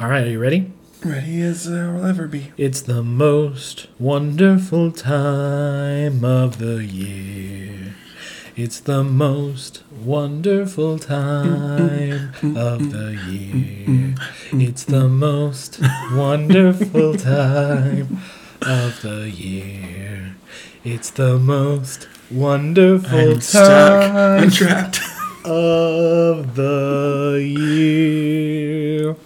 All right, are you ready? Ready as I'll ever be. It's the most wonderful time of the year. It's the most wonderful time of the year. It's the most wonderful time of the year. It's the most wonderful I'm stuck. I'm time trapped. of the year.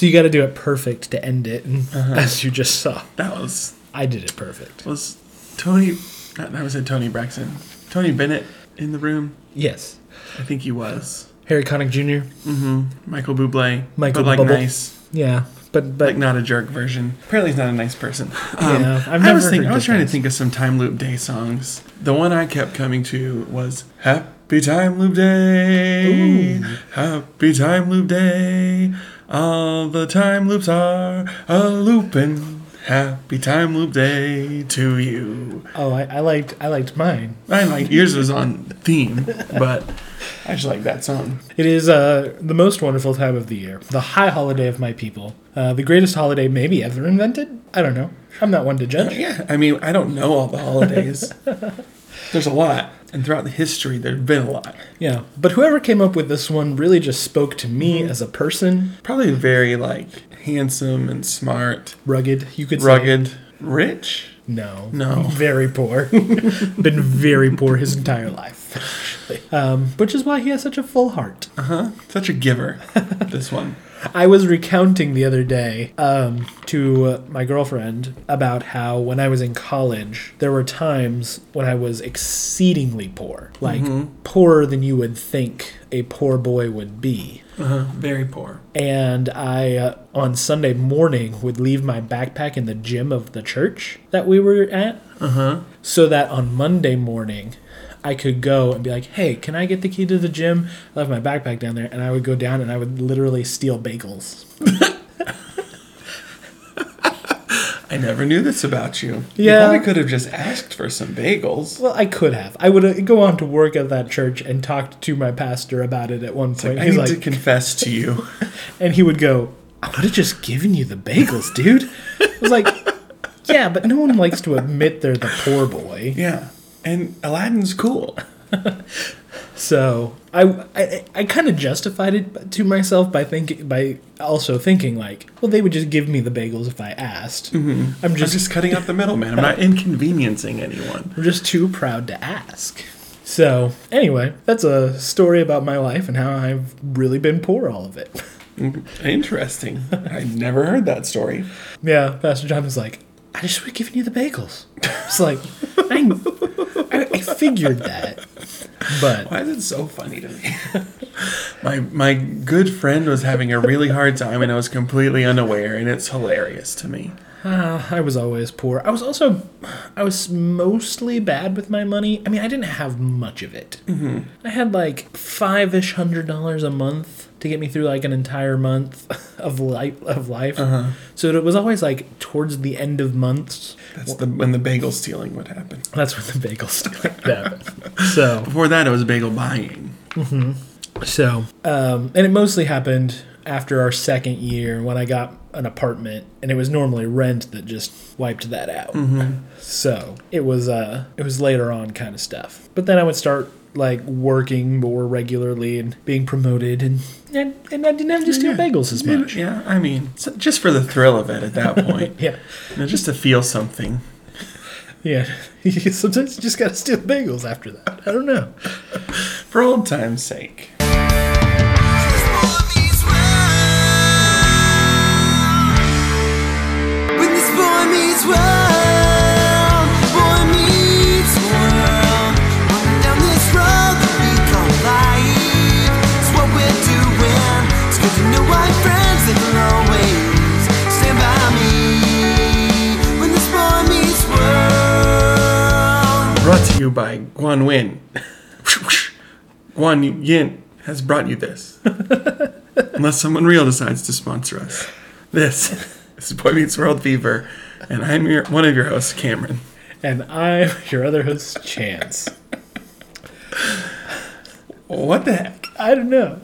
So you got to do it perfect to end it, and as you just saw. That was I did it perfect. was Tony. That was it. Toni Braxton. Tony Bennett in the room. Yes. I think he was. Harry Connick Jr. Mm-hmm. Michael Bublé. Michael but like Bubble. nice. Yeah, but but Like not a jerk version. Apparently he's not a nice person. Um, Yeah, I've I was thinking. I was trying to think of some time loop day songs. The one I kept coming to was Happy Time Loop Day. Ooh. Happy Time Loop Day. All the time loops are a looping. Happy Time Loop Day to you. oh, I, I liked I liked mine. I like yours was on theme, but I just like that song. It is uh, the most wonderful time of the year, the high holiday of my people, uh, the greatest holiday maybe ever invented. I don't know. I'm not one to judge. Yeah, I mean, I don't know all the holidays. There's a lot, and throughout the history, there's been a lot. Yeah, but whoever came up with this one really just spoke to me as a person, Probably very like handsome and smart, rugged. You could say. rugged, rich. No. No. Very poor. Been very poor his entire life. Um, which is why he has such a full heart. Uh huh. Such a giver. this one. I was recounting the other day um, to my girlfriend about how when I was in college, there were times when I was exceedingly poor. Like, poorer than you would think a poor boy would be. Uh huh. Very poor. and I uh, on Sunday morning would leave my backpack in the gym of the church that we were at, Uh huh. so that on Monday morning I could go and be like, "Hey, can I get the key to the gym?" I left my backpack down there, and I would go down and I would literally steal bagels. I never knew this about you. You Yeah. probably could have just asked for some bagels. Well, I could have. I would uh, go on to work at that church and talk to my pastor about it at one point. I He's need like, to confess to you. and he would go, "I would have just given you the bagels, dude." I was like, "Yeah, but no one likes to admit they're the poor boy." yeah. And Aladdin's cool. So I I, I kind of justified it to myself by thinking by also thinking like, well, they would just give me the bagels if I asked. Mm-hmm. I'm I'm just, just cutting out the middleman. I'm not inconveniencing anyone. I'm just too proud to ask. So anyway, that's a story about my life and how I've really been poor all of it. Mm-hmm. Interesting. I never heard that story. yeah, Pastor John was like, I just would have given you the bagels. It's like I, I, figured that, but Why is it so funny to me? my my good friend was having a really hard time and I was completely unaware and it's hilarious to me. Uh, I was always poor. I was also, I was mostly bad with my money. I mean, I didn't have much of it. Mm-hmm. I had like five ish hundred dollars a month to get me through like an entire month of life. Of life. Uh-huh. So it was always like towards the end of months. That's the when the bagel stealing would happen. That's when the bagel started happened. So, Before that it was bagel buying. so, um, and it mostly happened after our second year when I got an apartment, and it was normally rent that just wiped that out. So it was uh it was later on kind of stuff. But then I would start like working more regularly and being promoted and and, and I didn't have to steal Yeah. bagels as much. Yeah, I mean, just for the thrill of it at that point. Yeah. You know, just to feel something. Yeah. Sometimes you just gotta steal bagels after that. I don't know. For old time's sake. You by Guan Win. Guan Yin has brought you this. Unless someone real decides to sponsor us. This, this is Boy Meets World Fever, and I'm your one of your hosts, Cameron. And I'm your other host, Chance. What the heck? I don't know.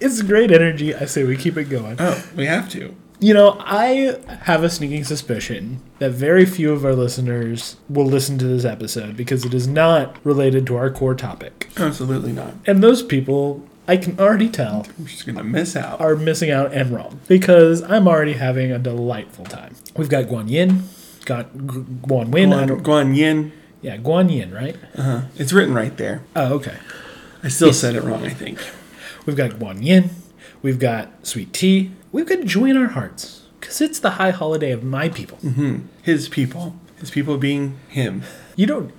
It's great energy. I say we keep it going. Oh, we have to. You know, I have a sneaking suspicion that very few of our listeners will listen to this episode because it is not related to our core topic. Absolutely not. And those people, I can already tell, I'm just gonna miss out. are missing out and wrong because I'm already having a delightful time. We've got Guan Yin, got G- Guan Win. I Guan, don't, Guan Yin. yeah, Guan Yin, right? Uh-huh. It's written right there. Oh, okay. I still said it wrong, I think. We've got Guan Yin. We've got Sweet Tea. We've got Joy in Our Hearts because it's the high holiday of my people. Mm-hmm. His people. His people being him. You don't,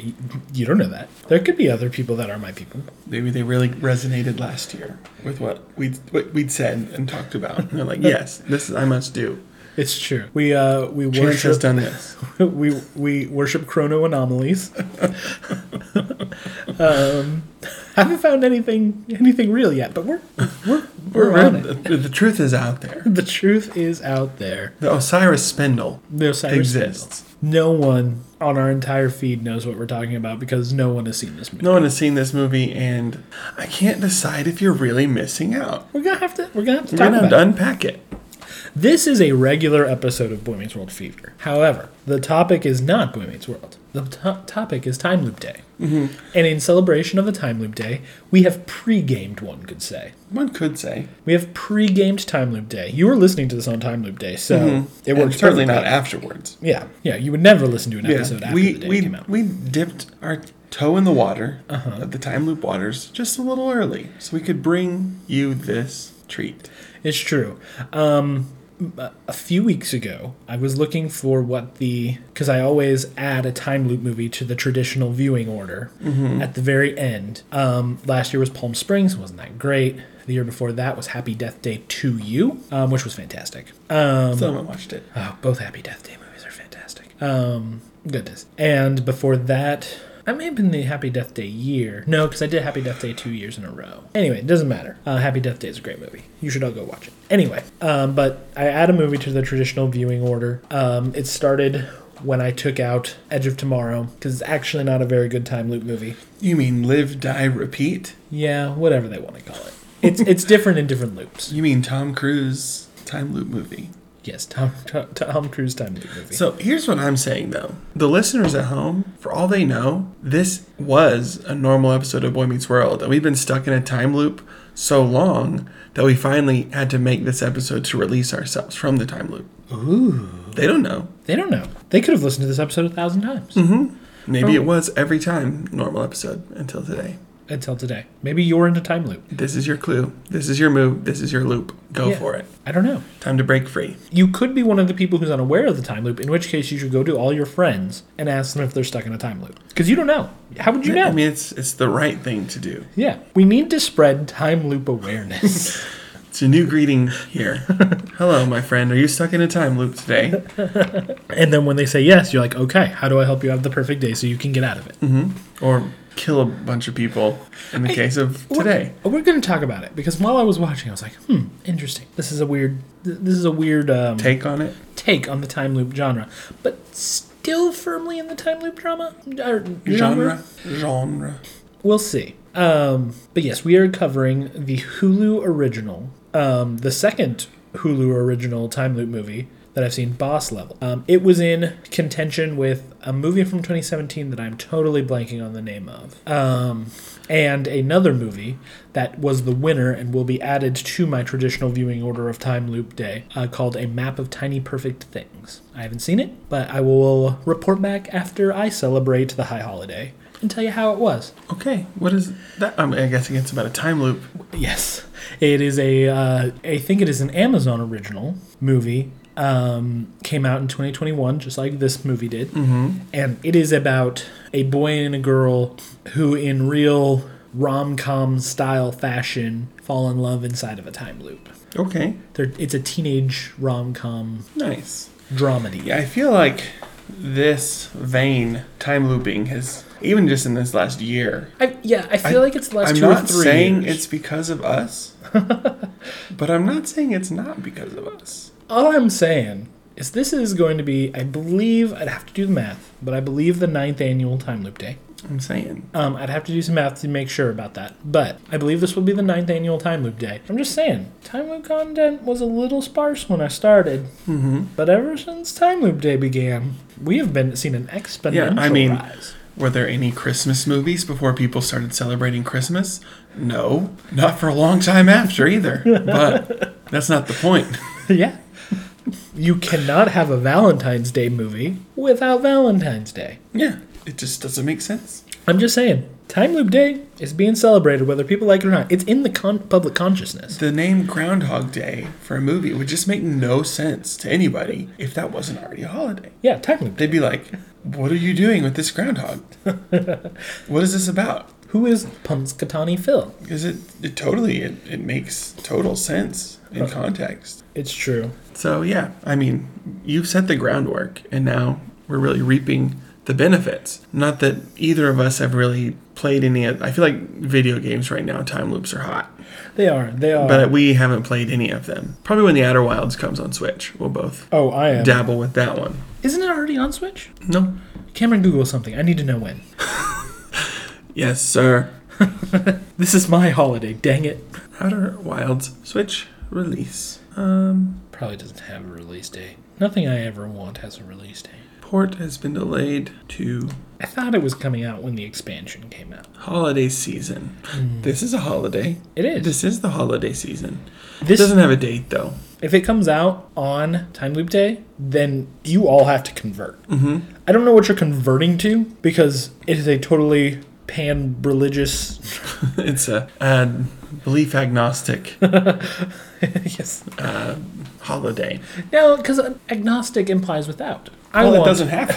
you don't know that. There could be other people that are my people. Maybe they really resonated last year with what we'd what we'd said and talked about. And they're like, yes, this is I must do. It's true. We uh we Chance has worship done this. we we worship chrono anomalies. um, haven't found anything anything real yet, but we're we're we're, We're- on it. the, the truth is out there. The truth is out there. The Osiris spindle No Cyrus exists. Spindle. No one on our entire feed knows what we're talking about because no one has seen this movie. No one has seen this movie, and I can't decide if you're really missing out. We're gonna have to we're gonna have to We're talk gonna have to it. unpack it. This is a regular episode of Boy Meets World Fever. However, the topic is not Boy Meets World. The to- topic is Time Loop Day. Mm-hmm. And in celebration of the Time Loop Day, we have pre-gamed, one could say. One could say. We have pre-gamed Time Loop Day. You were listening to this on Time Loop Day, so it Mm-hmm. And works certainly not afterwards. Yeah, yeah. You would never listen to an Yeah, episode after we the day we came out. we dipped our toe in the water Uh-huh. the time loop waters just a little early, so we could bring you this treat. It's true. Um, a- few weeks ago, I was looking for what the because I always add a time loop movie to the traditional viewing order at the very end. Um, last year was Palm Springs, wasn't that great? The year before that was Happy Death Day to You, um, which was fantastic. Um, Still haven't watched it. Oh, both Happy Death Day movies are fantastic. Um, goodness. And before that, I may have been the Happy Death Day year. No, because I did Happy Death Day two years in a row. Anyway, it doesn't matter. Uh, Happy Death Day is a great movie. You should all go watch it. Anyway, um, but I add a movie to the traditional viewing order. Um, it started when I took out Edge of Tomorrow because it's actually not a very good time loop movie. You mean live, die, repeat? Yeah, whatever they want to call it. It's it's different in different loops. You mean Tom Cruise time loop movie? Yes, Tom Tom, Tom Cruise time loop movie. So here's what I'm saying though. The listeners at home, for all they know, this was a normal episode of Boy Meets World, and we've been stuck in a time loop so long that we finally had to make this episode to release ourselves from the time loop. Ooh. They don't know. They don't know. They could have listened to this episode a thousand times Mm-hmm. Maybe Oh. it was every time normal episode until today. Until today. Maybe you're in a time loop. This is your clue. This is your move. This is your loop. Go Yeah. for it. I don't know. Time to break free. You could be one of the people who's unaware of the time loop, in which case you should go to all your friends and ask them if they're stuck in a time loop. Because you don't know. How would you know? I mean, it's it's the right thing to do. yeah. We need to spread time loop awareness. It's a new greeting here. Hello, my friend. Are you stuck in a time loop today? and then when they say yes, you're like, okay, how do I help you have the perfect day so you can get out of it? Mm-hmm. Or kill a bunch of people in the case of today? We're, we're going to talk about it because while I was watching, I was like, hmm, interesting. This is a weird. This is a weird um, Take on it. take on the time loop genre, but still firmly in the time loop drama or Genre. Genre. We'll see. Um, but yes, we are covering the Hulu original, um, the second Hulu original time loop movie that I've seen, Boss Level. Um, it was in contention with a movie from 2017 that I'm totally blanking on the name of, um, and another movie that was the winner and will be added to my traditional viewing order of Time Loop Day, uh, called A Map of Tiny Perfect Things. I haven't seen it, but I will report back after I celebrate the high holiday and tell you how it was. Okay. What is that? I'm I guessing it's about a time loop. Yes, it is a. Uh, I think it is an Amazon original movie. Um, came out in 2021, just like this movie did, mm-hmm. and it is about a boy and a girl who, in real rom-com style fashion, fall in love inside of a time loop. Okay. They're, it's a teenage rom-com Nice. dramedy. Yeah, I feel like this vein, time looping, has even just in this last year. I, yeah, I feel like it's the last I'm two not or three saying years. it's because of us, but I'm not saying it's not because of us. All I'm saying is this is going to be, I believe, I'd have to do the math, but I believe the ninth annual Time Loop Day. I'm saying. Um, I'd have to do some math to make sure about that. But I believe this will be the ninth annual Time Loop Day. I'm just saying, Time Loop content was a little sparse when I started. Mm-hmm. But ever since Time Loop Day began, we have been seen an exponential Yeah, I mean- rise. Were there any Christmas movies before people started celebrating Christmas? No, not for a long time after either. But that's not the point. yeah. You cannot have a Valentine's Day movie without Valentine's Day. Yeah, it just doesn't make sense. I'm just saying, Time Loop Day is being celebrated whether people like it or not. It's in the con- public consciousness. The name Groundhog Day for a movie would just make no sense to anybody if that wasn't already a holiday. Yeah, Time Loop Day. They'd be like, "What are you doing with this groundhog? what is this about?" Who is Punxsutawney Phil? Because it, it totally it, it makes total sense in context. It's true. So yeah, I mean, you've set the groundwork, and now we're really reaping the benefits. Not that either of us have really played any. of I feel like video games right now, time loops are hot, They are. They are. but we haven't played any of them. Probably when the Outer Wilds comes on Switch, we'll both oh, I am. dabble with that one. Isn't it already on Switch? No. Cameron, Google something. I need to know when. Yes, sir. This is my holiday. Dang it. Outer Wilds Switch release. Um, Probably doesn't have a release date. Nothing I ever want has a release date. port has been delayed to I thought it was coming out when the expansion came out. holiday season. This is a holiday. It is. This is the holiday season. This it doesn't have a date though. if it comes out on Time Loop Day, then you all have to convert. Mm-hmm. I don't know what you're converting to because it is a totally pan religious. it's a, uh belief agnostic yes. uh, holiday. No, because agnostic implies without. I well, want. it doesn't have.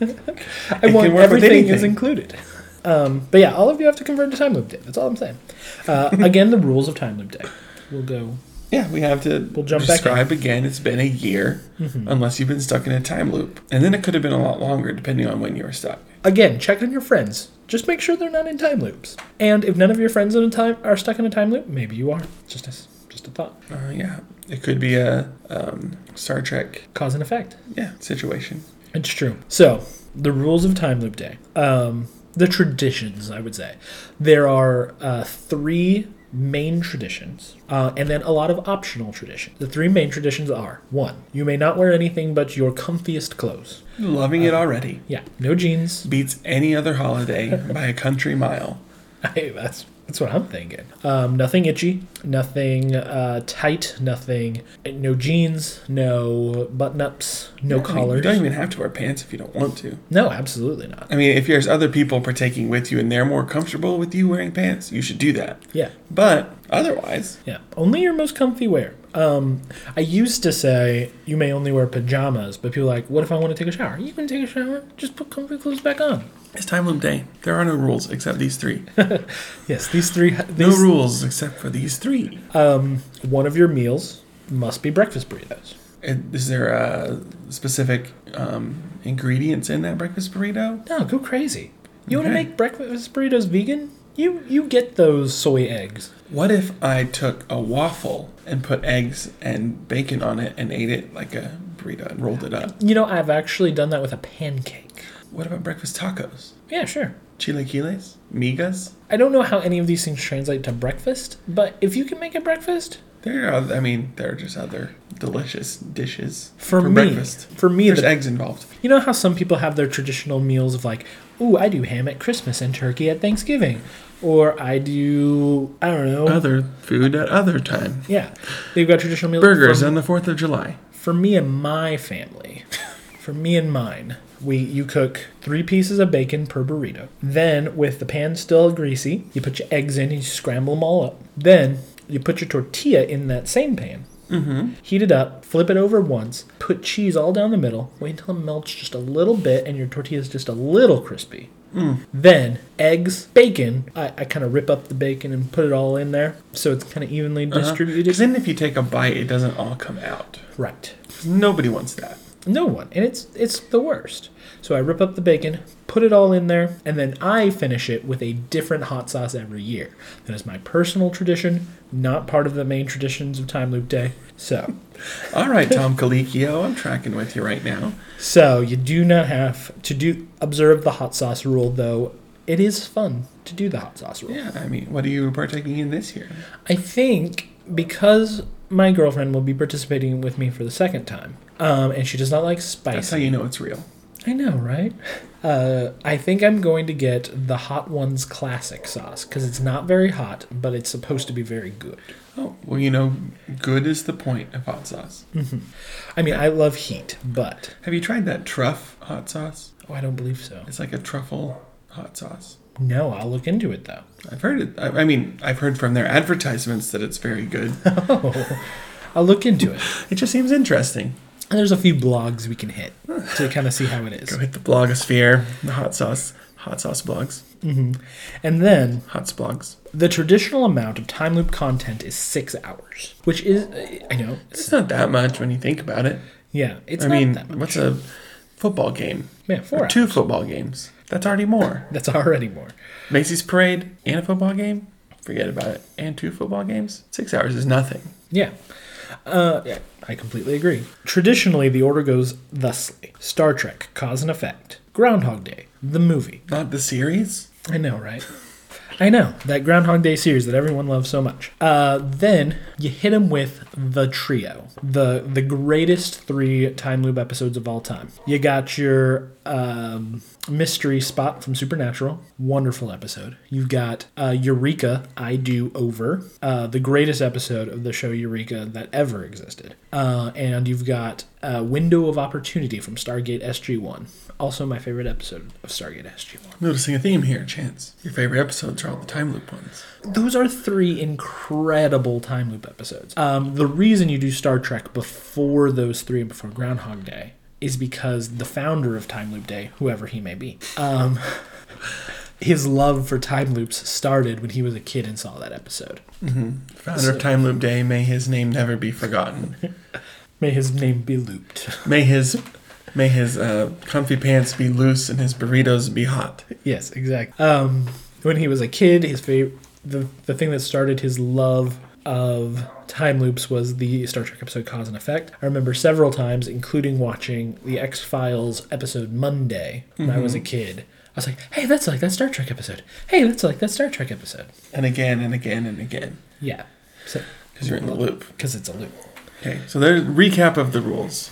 I it want can work with everything is included. Um, but yeah, all of you have to convert to Time Loop Day. That's all I'm saying. Uh, again, the rules of Time Loop Day. We'll go. Yeah, we have to We'll jump back describe again. It's been a year, unless you've been stuck in a time loop, and then it could have been a lot longer depending on when you were stuck. Again, check on your friends. Just make sure they're not in time loops. And if none of your friends in a time are stuck in a time loop, maybe you are. Just a, just a thought. Uh, yeah, it could be a um, Star Trek Cause and effect. yeah situation. It's true. So, the rules of Time Loop Day. Um, the traditions, I would say. There are uh, three main traditions, uh, and then a lot of optional traditions. The three main traditions are one, you may not wear anything but your comfiest clothes. Loving it already. Yeah, no jeans. Beats any other holiday by a country mile. Hey, that's that's what I'm thinking. Um, nothing itchy, nothing uh, tight, nothing. No jeans, no button ups, no I mean, collars. you don't even have to wear pants if you don't want to. no, absolutely not. I mean, if there's other people partaking with you and they're more comfortable with you wearing pants, you should do that. Yeah, But otherwise, yeah. Only your most comfy wear. Um, I used to say you may only wear pajamas, but people are like, what if I want to take a shower? You can take a shower. Just put comfy clothes back on. it's time loop day. There are no rules except these three. Yes, these three. No rules except for these three. Um, one of your meals must be breakfast burritos. And Is there uh, specific um, ingredients in that breakfast burrito? No, go crazy. You want to make breakfast burritos vegan? You you get those soy eggs. What if I took a waffle and put eggs and bacon on it and ate it like a burrito and rolled it up? You know, I've actually done that with a pancake. What about breakfast tacos? Yeah, sure. Chilaquiles? Migas? I don't know how any of these things translate to breakfast, but if you can make it breakfast, There are, I mean, there are just other delicious dishes for, me, breakfast. for me, There's the, eggs involved. you know how some people have their traditional meals of like, ooh, I do ham at Christmas and turkey at Thanksgiving, or I do I don't know, Other food at other time. yeah, they've got traditional meals. Burgers For, on the 4th of July. for me and my family, for me and mine, we you cook three pieces of bacon per burrito. Then, with the pan still greasy, you put your eggs in and you scramble them all up. Then you put your tortilla in that same pan. Mm-hmm. Heat it up, flip it over once, put cheese all down the middle, wait until it melts just a little bit and your tortilla is just a little crispy. Mm. Then eggs, bacon. I, I kind of rip up the bacon and put it all in there so it's kind of evenly distributed. Because then if you take a bite, it doesn't all come out. Right. Nobody wants that. No one, and it's it's the worst. So I rip up the bacon, put it all in there, and then I finish it with a different hot sauce every year. That is my personal tradition, not part of the main traditions of Time Loop Day. So, All right, Tom Colicchio, I'm tracking with you right now. so you do not have to do observe the hot sauce rule though. it is fun to do the hot sauce rule. Yeah, I mean, what are you partaking in this year? I think because my girlfriend will be participating with me for the second time, um, and she does not like spicy. That's how you know it's real. I know, right? Uh, I think I'm going to get the Hot Ones classic sauce because it's not very hot, but it's supposed to be very good. Oh, well, you know, good is the point of hot sauce. I mean, I love heat, but Have you tried that truff hot sauce? oh, I don't believe so. It's like a truffle hot sauce. No, I'll look into it though. I've heard it. I, I mean, I've heard from their advertisements that it's very good. Oh, I'll look into it. it just seems interesting. And there's a few blogs we can hit to kind of see how it is. Go hit the blogosphere, the hot sauce, hot sauce blogs, mm-hmm. And then hot blogs. the traditional amount of time loop content is six hours, which is, I know, it's, It's not that much when you think about it. yeah, it's I not mean, that much. what's a football game? yeah, four Or hours. two football games. That's already more. That's already more. Macy's parade and a football game. Forget about it. And two football games. Six hours is nothing. Yeah. Uh, yeah, I completely agree. Traditionally, the order goes thusly Star Trek, Cause and Effect, Groundhog Day, the movie. Not the series. I know, right? I know, that Groundhog Day series that everyone loves so much. Uh, then you hit him with the trio, the the greatest three time loop episodes of all time. You got your um, mystery spot from Supernatural, wonderful episode. You've got uh, Eureka, I Do Over, uh, the greatest episode of the show Eureka that ever existed. Uh, and you've got uh, Window of Opportunity from Stargate SG One, also my favorite episode of Stargate SG One. Noticing a theme here, Chance. Your favorite episodes are all the time loop ones. Those are three incredible time loop episodes. Um, the reason you do Star Trek before those three and before Groundhog Day is because the founder of Time Loop Day, whoever he may be, um, his love for time loops started when he was a kid and saw that episode. Founder of Time Loop Day, may his name never be forgotten. May his name be looped. May his may his uh, comfy pants be loose and his burritos be hot. yes, exactly. Um, when he was a kid, his favorite, the the thing that started his love of time loops was the Star Trek episode Cause and Effect. I remember several times, including watching the X Files episode Monday when I was a kid. I was like, "Hey, that's like that Star Trek episode. Hey, that's like that Star Trek episode." And again and again and again. Yeah, so Because you're in the loop. because it's a loop. Okay, so there's recap of the rules.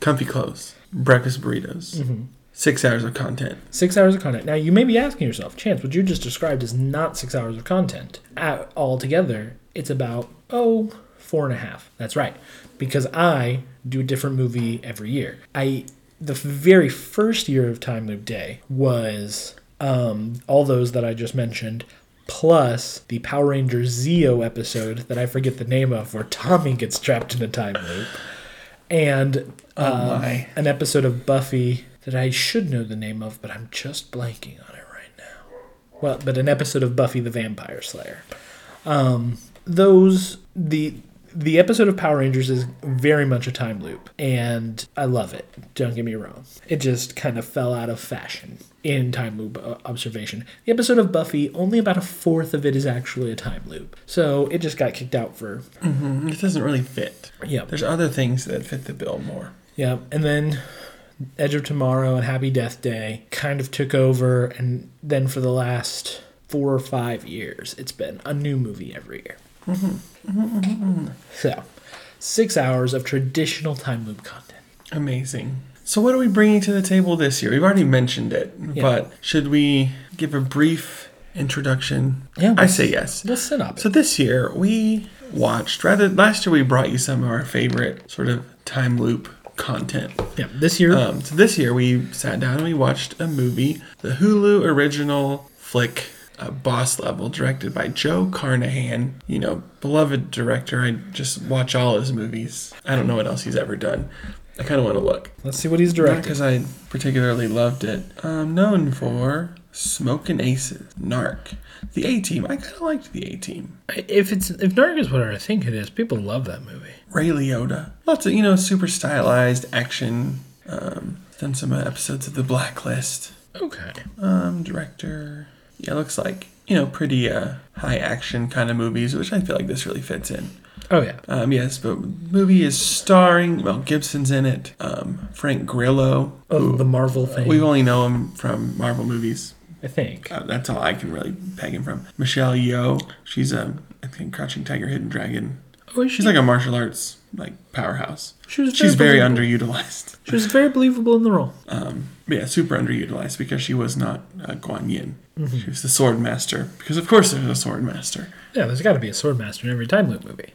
Comfy clothes, breakfast burritos, six hours of content. Six hours of content. Now you may be asking yourself, Chance, what you just described is not six hours of content. At, altogether, it's about oh four and a half. That's right, because I do a different movie every year. I the very first year of Time Loop Day was um, all those that I just mentioned. Plus the Power Rangers Zeo episode that I forget the name of, where Tommy gets trapped in a time loop, and Oh um, my. an episode of Buffy that I should know the name of, but I'm just blanking on it right now. Well, but an episode of Buffy the Vampire Slayer. Um, those the the episode of Power Rangers is very much a time loop, and I love it. Don't get me wrong. It just kind of fell out of fashion in time loop uh, observation. The episode of Buffy, only about a fourth of it is actually a time loop, so it just got kicked out for Mm, It doesn't really fit. yeah. There's other things that fit the bill more. Yeah, and then Edge of Tomorrow and Happy Death Day kind of took over, and then for the last four or five years, it's been a new movie every year. So, six hours of traditional time loop content. Amazing. So, what are we bringing to the table this year? We've already mentioned it, Yeah. but should we give a brief introduction? Yeah, I let's- say yes. Let's set up. So this year we watched rather last year we brought you some of our favorite sort of time loop content. yeah, this year, Um, so this year we sat down and we watched a movie, the Hulu original flick, uh, Boss Level, directed by Joe Carnahan. You know, beloved director. I just watch all his movies. I don't know what else he's ever done. I kind of want to look. let's see what he's directed. because I particularly loved it. I'm known for Smoking Aces, Narc, The A Team. I kind of liked The A Team. If it's if Narc is what I think it is, people love that movie. Ray Liotta. Lots of, you know, super stylized action. Um, done some uh, episodes of The Blacklist. Okay. Um, director. Yeah, looks like, you know, pretty uh, high action kind of movies, which I feel like this really fits in. Oh yeah. Um, yes, but movie is starring, Mel Gibson's in it, um, Frank Grillo. Who- the Marvel thing. We only know him from Marvel movies, I think. Uh, that's all I can really peg him from. Michelle Yeoh, she's a I think Crouching Tiger, Hidden Dragon. Is She's like a martial arts like powerhouse. She was She's very believable. underutilized. She was very believable in the role. Um, yeah, super underutilized because she was not uh, Guan Yin. Mm-hmm. She was the sword master. Because of course there's a sword master. Yeah, there's got to be a sword master in every time loop movie.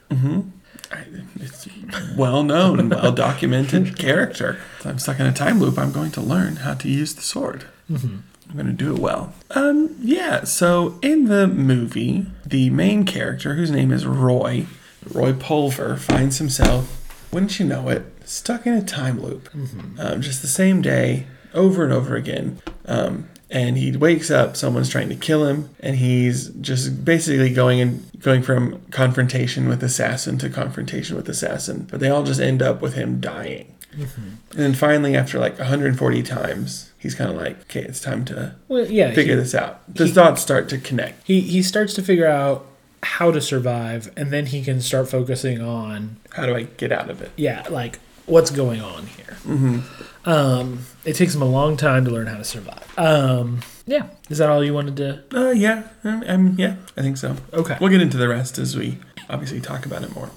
I, it's well known, well documented character. If I'm stuck in a time loop. I'm going to learn how to use the sword. I'm going to do it well. Um, yeah. So in the movie, the main character, whose name is Roy, Roy Pulver, finds himself, wouldn't you know it, stuck in a time loop. Um, just the same day, over and over again. Um, and he wakes up, someone's trying to kill him, and he's just basically going and going from confrontation with assassin to confrontation with assassin. But they all just end up with him dying. And then finally, after like 140 times, he's kind of like, okay, it's time to Well, yeah, figure he, this out. The thoughts start to connect. he he starts to figure out how to survive, and then he can start focusing on How do I get out of it? yeah, like what's going on here. Mm-hmm. Um, it takes him a long time to learn how to survive. Um, yeah, is that all you wanted to? Uh, yeah, um, um, yeah, I think so. Okay. We'll get into the rest as we obviously talk about it more.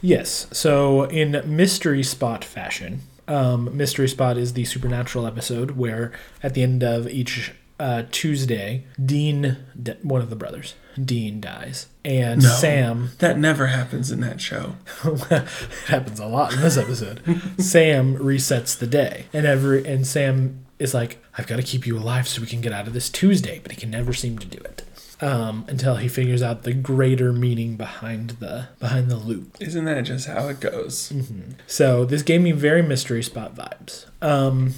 Yes. So in mystery spot fashion, um, mystery spot is the supernatural episode where at the end of each uh, Tuesday, Dean, one of the brothers, Dean dies, and No. Sam. That never happens in that show. it happens a lot in this episode. Sam resets the day, and every and Sam is like, "I've got to keep you alive so we can get out of this Tuesday," but he can never seem to do it. Um, until he figures out the greater meaning behind the behind the loop. Isn't that just how it goes? So this gave me very mystery spot vibes. Um,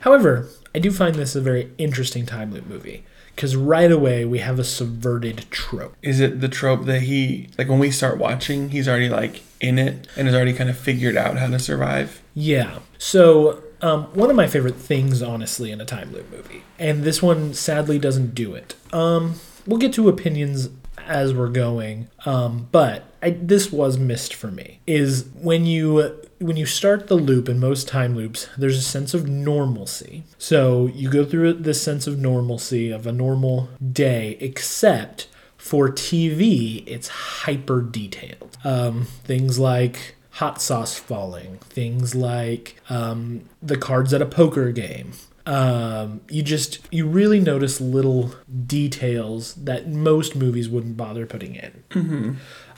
however, I do find this a very interesting time loop movie because right away we have a subverted trope. Is it the trope that he, like when we start watching, he's already like in it and has already kind of figured out how to survive? Yeah. So um, one of my favorite things, honestly, in a time loop movie, and this one sadly doesn't do it. Um, we'll get to opinions as we're going, um, but I, this was missed for me. Is when you when you start the loop in most time loops, there's a sense of normalcy. So you go through this sense of normalcy of a normal day, except for TV, it's hyper detailed. Um, things like hot sauce falling, things like um, the cards at a poker game. Um, you just you really notice little details that most movies wouldn't bother putting in.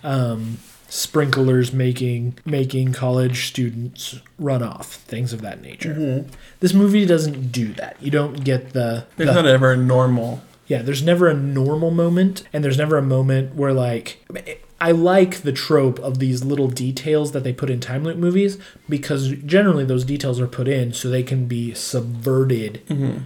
Um, sprinklers making making college students run off, things of that nature. Mm-hmm. This movie doesn't do that. You don't get the, There's the not ever a normal. yeah, there's never a normal moment, and there's never a moment where, like, I like the trope of these little details that they put in time loop movies because generally those details are put in so they can be subverted mm-hmm.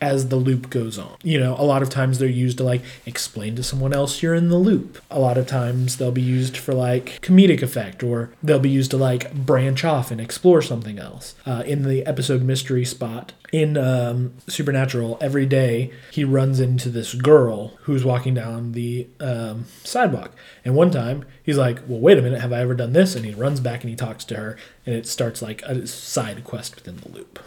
As the loop goes on. You know, a lot of times they're used to, like, explain to someone else you're in the loop. A lot of times they'll be used for, like, comedic effect, or they'll be used to, like, branch off and explore something else. Uh, in the episode Mystery Spot, in um, Supernatural, every day he runs into this girl who's walking down the um, sidewalk. And one time he's like, Well, wait a minute, have I ever done this? And he runs back and he talks to her, and it starts like a side quest within the loop.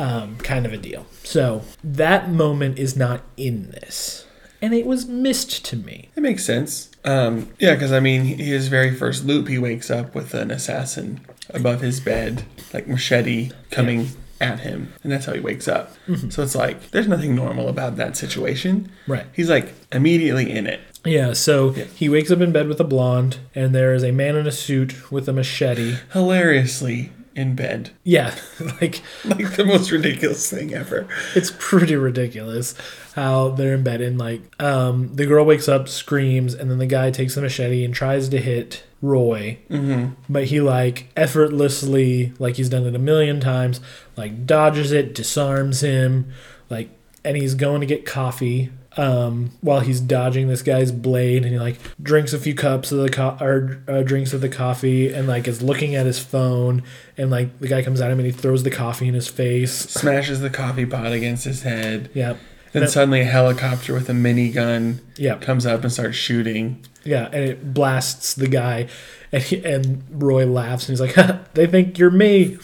Um, kind of a deal. So that moment is not in this. And it was missed to me. It makes sense. Um, yeah, because I mean, his very first loop, he wakes up with an assassin above his bed, like machete coming at him, and that's how he wakes up. So it's like there's nothing normal about that situation. Right. He's like immediately in it. Yeah, so Yeah. he wakes up in bed with a blonde, and there is a man in a suit with a machete. hilariously in bed. Yeah, like Like the most ridiculous thing ever. it's pretty ridiculous how they're in bed and like um the girl wakes up screams and then the guy takes the machete and tries to hit roy Mm-hmm. but he like effortlessly like he's done it a million times like dodges it disarms him like and he's going to get coffee um while he's dodging this guy's blade and he like drinks a few cups of the co- or uh, drinks of the coffee and like is looking at his phone and like the guy comes at him and he throws the coffee in his face Smashes the coffee pot against his head. yeah Then suddenly a helicopter with a minigun yeah comes up and starts shooting. Yeah, and it blasts the guy, and he, and Roy laughs and he's like, "They think you're me."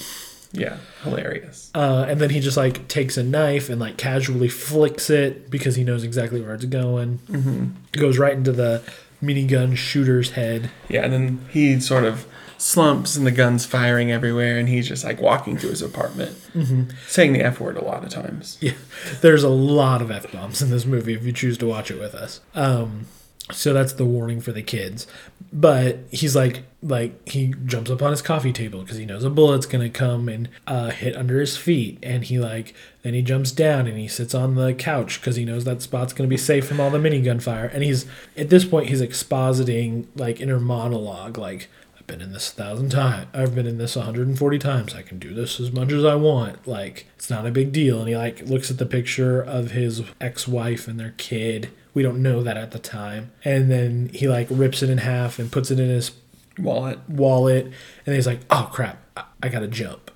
Yeah, hilarious. Uh, and then he just like takes a knife and like casually flicks it because he knows exactly where it's going. Mm-hmm. Goes right into the minigun shooter's head. Yeah, and then he sort of slumps and the gun's firing everywhere, and he's just like walking to his apartment, saying the F word a lot of times. Yeah, there's a lot of f bombs in this movie if you choose to watch it with us. Um, so that's the warning for the kids. But he's like, like he jumps up on his coffee table because he knows a bullet's gonna come and uh, hit under his feet, and he like then he jumps down and he sits on the couch because he knows that spot's gonna be safe from all the minigun fire. And he's at this point he's expositing like inner monologue, like I've been in this a thousand times. I've been in this 140 times. I can do this as much as I want. Like it's not a big deal. And he like looks at the picture of his ex-wife and their kid. We don't know that at the time. And then he like rips it in half and puts it in his Wallet. wallet. And he's like, "Oh crap, I, I gotta jump."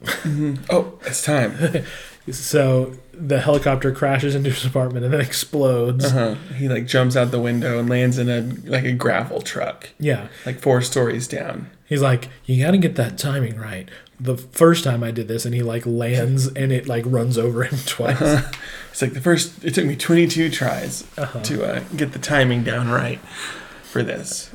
Oh, it's time. so the helicopter crashes into his apartment and then explodes. Uh-huh. He like jumps out the window and lands in a like a gravel truck, Yeah. like four stories down. He's like, you got to get that timing right. The first time I did this, and he like lands, and it like runs over him twice. It's like the first. It took me 22 tries Uh-huh. to uh, get the timing down right for this.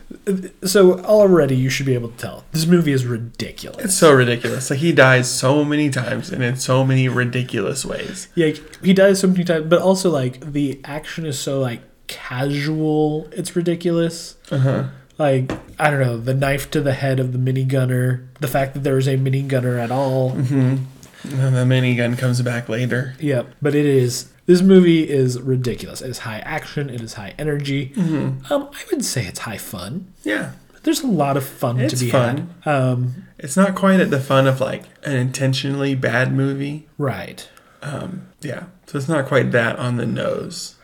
So already you should be able to tell this movie is ridiculous. It's so ridiculous. Like he dies so many times and in so many ridiculous ways. yeah, he dies so many times, but also like the action is so like casual. It's ridiculous. Uh huh. Like I don't know, the knife to the head of the minigunner, the fact that there is a minigunner at all. And then the minigun comes back later. Yep. but it is. This movie is ridiculous. It is high action. It is high energy. Mm-hmm. Um, I would say it's high fun. Yeah. There's a lot of fun It's to be fun. had. Um, It's not quite at the fun of like an intentionally bad movie. right. Um, yeah. So it's not quite that on the nose.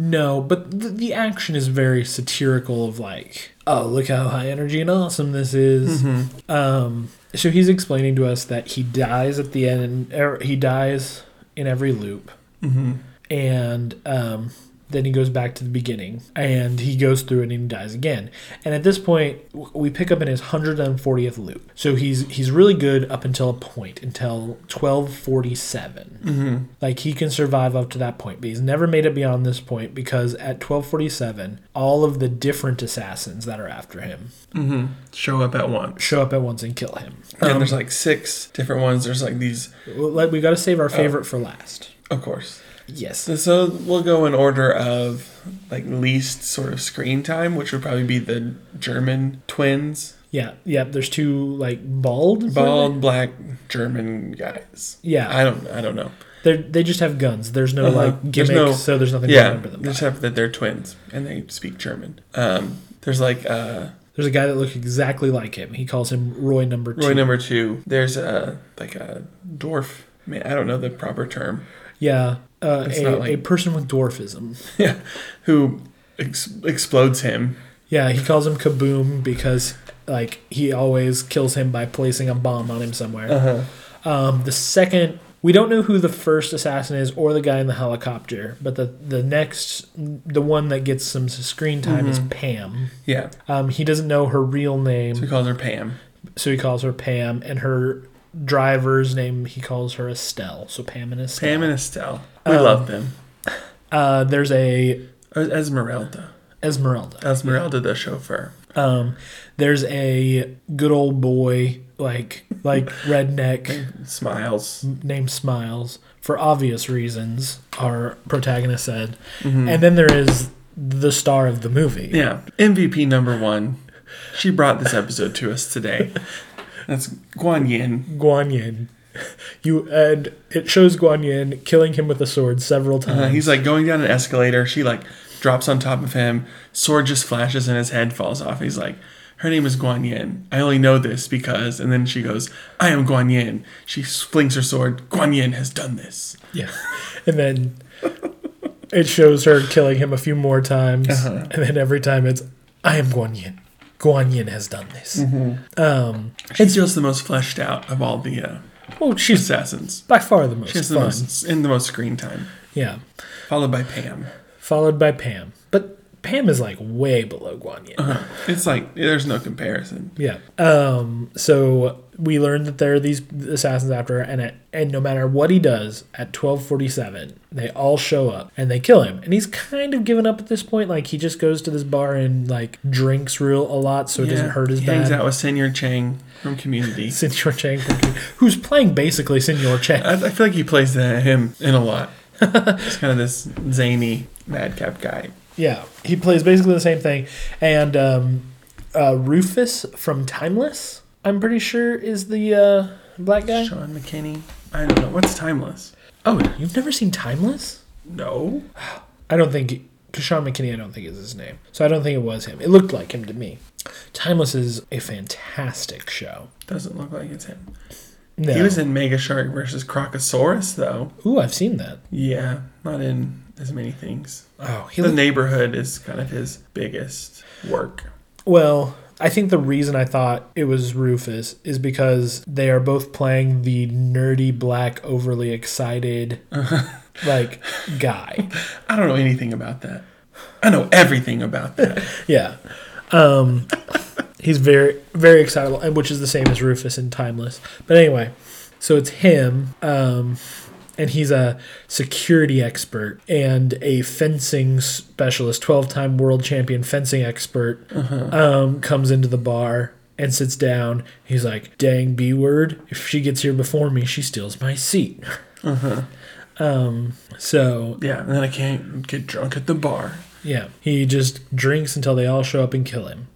No, but the, the action is very satirical of like, oh, look how high energy and awesome this is. Mm-hmm. Um, so he's explaining to us that he dies at the end. Er, he dies in every loop, Mm-hmm. and um, then he goes back to the beginning, and he goes through it and he dies again. And at this point, we pick up in his 140th loop. So he's he's really good up until a point, until 1247. Mm-hmm. Like he can survive up to that point, but he's never made it beyond this point because at 1247, all of the different assassins that are after him Mm-hmm. Show up at once. show up at once and kill him. and Um, there's like six different ones. There's like these, like we got to save our favorite for last. of course. Yes. So, we'll go in order of like least sort of screen time, which would probably be the German twins, Yeah. Yeah. There's two like bald. bald black German guys. Yeah. I don't, I don't know. They they just have guns. There's no Uh-huh. like There's gimmicks, no- so there's nothing to Yeah, remember them. they just by. have that they're twins and they speak German. Um, there's like uh, There's a guy that looks exactly like him. He calls him Roy Number Two. Roy number two. There's a like a dwarf. Man, I don't know the proper term. Yeah. Uh, It's a, like- a person with dwarfism. Yeah, who ex- explodes him. Yeah, he calls him Kaboom because like he always kills him by placing a bomb on him somewhere. Uh-huh. Um, the second, we don't know who the first assassin is or the guy in the helicopter, but the the next, the one that gets some screen time is Mm-hmm. Pam. Yeah, Um, he doesn't know her real so he calls her Pam. so he calls her Pam, and her driver's name he calls her Estelle. So Pam and Estelle. Pam and Estelle. We Um, love them. uh, there's a Uh, Esmeralda. Esmeralda. Esmeralda, the chauffeur. Um, there's a good old boy like like redneck Smiles. named Smiles for obvious reasons. Our protagonist said, Mm-hmm. and then there is the star of the movie. Yeah, MVP number one. She brought this episode to us today. That's Guan Yin. Guan Yin. You and it shows Guan Yin killing him with a sword several times. Uh, he's like going down an escalator. She like drops on top of him. Sword just flashes and his head falls off. He's like, her name is Guan Yin. I only know this because. And then she goes, I am Guan Yin. She flings her sword. Guan Yin has done this. yeah, and then it shows her killing him a few more times, Uh-huh. and then every time it's I am Guan Yin. Guan Yin has done this. Mm-hmm. Um, She feels the most fleshed out of all the uh, well, she's assassins. by far the most She has the fun. most in the most screen time, Yeah, followed by Pam. followed by Pam, but Pam is like way below Guan Yin. Uh-huh. It's like there's no comparison. Yeah. Um. So we learn that there are these assassins after her, and it, and no matter what he does at twelve forty seven, they all show up and they kill him. And he's kind of given up at this point. Like he just goes to this bar and like drinks real a lot, so it doesn't hurt as he hangs bad. out with Senor Chang from Community. Senor Chang, from, who's playing basically Senor Chang. I, I feel like he plays that, him in a lot. He's kind of this zany madcap guy. Yeah, he plays basically the same thing. And um, uh, Rufus from Timeless, I'm pretty sure, is the uh, black guy. Sheaun McKinney. I don't know. What's Timeless? Oh, you've never seen Timeless? No. I don't think. Because Sheaun McKinney, I don't think is his name. So I don't think it was him. It looked like him to me. Timeless is a fantastic show. Doesn't look like it's him. No. He was in Mega Shark versus Crocosaurus, though. Ooh, I've seen that. Yeah, not in as many things. Oh, he The looked, neighborhood is kind of his biggest work. Well, I think the reason I thought it was Rufus is because they are both playing the nerdy black, overly excited, like guy. I don't know anything about that. I know everything about that. Yeah. Um, he's very, very excitable, which is the same as Rufus in Timeless. But anyway, so it's him, um, and he's a security expert and a fencing specialist, 12 time world champion fencing expert, um, comes into the bar. And sits down. He's like, "Dang B word! If she gets here before me, she steals my seat." Uh Um. So yeah, and then I can't get drunk at the bar. yeah, he just drinks until they all show up and kill him.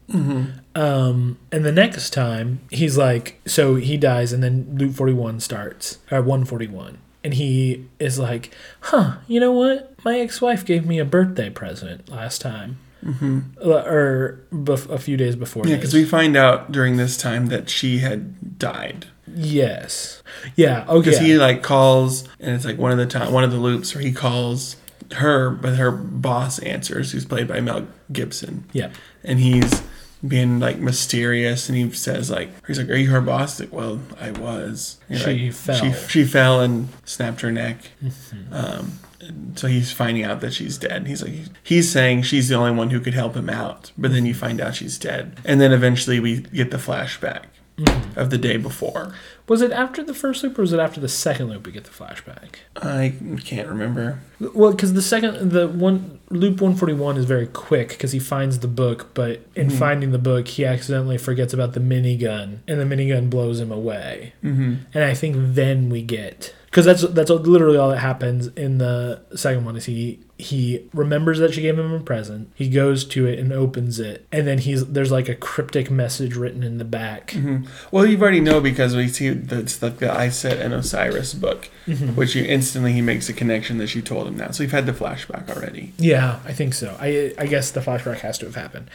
Um, and the next time he's like, so he dies, and then Loop Forty One starts, or One Forty One, and he is like, huh, you know what? My ex wife gave me a birthday present last time, mm-hmm. or bef- a few days before. Yeah, because we find out during this time that she had died. yes, yeah, okay, Because he like calls, and it's like one of the time, one of the loops where he calls her, but her boss answers, who's played by Mel Gibson. yeah, and he's being like mysterious and he says like he's like are you her boss like well i was She like, fell. she, she fell and snapped her neck Mm-hmm. um and so he's finding out that she's dead he's like he's saying she's the only one who could help him out but then you find out she's dead and then eventually we get the flashback Mm-hmm. of the day before Was it after the first loop or was it after the second loop we get the flashback? i can't remember Well, because the second, the one loop one forty one is very quick because he finds the book, but in finding the book, he accidentally forgets about the minigun, and the minigun blows him away. mm-hmm. And I think then we get because that's that's literally all that happens in the second one is he he remembers that she gave him a present. He goes to it and opens it, and then he's there's like a cryptic message written in the back. Mm-hmm. Well, you already know because we see that's like the Isis and Osiris book, which you instantly he makes a connection that she told him that. So we've had the flashback already. Yeah, I think so. I I guess the flashback has to have happened.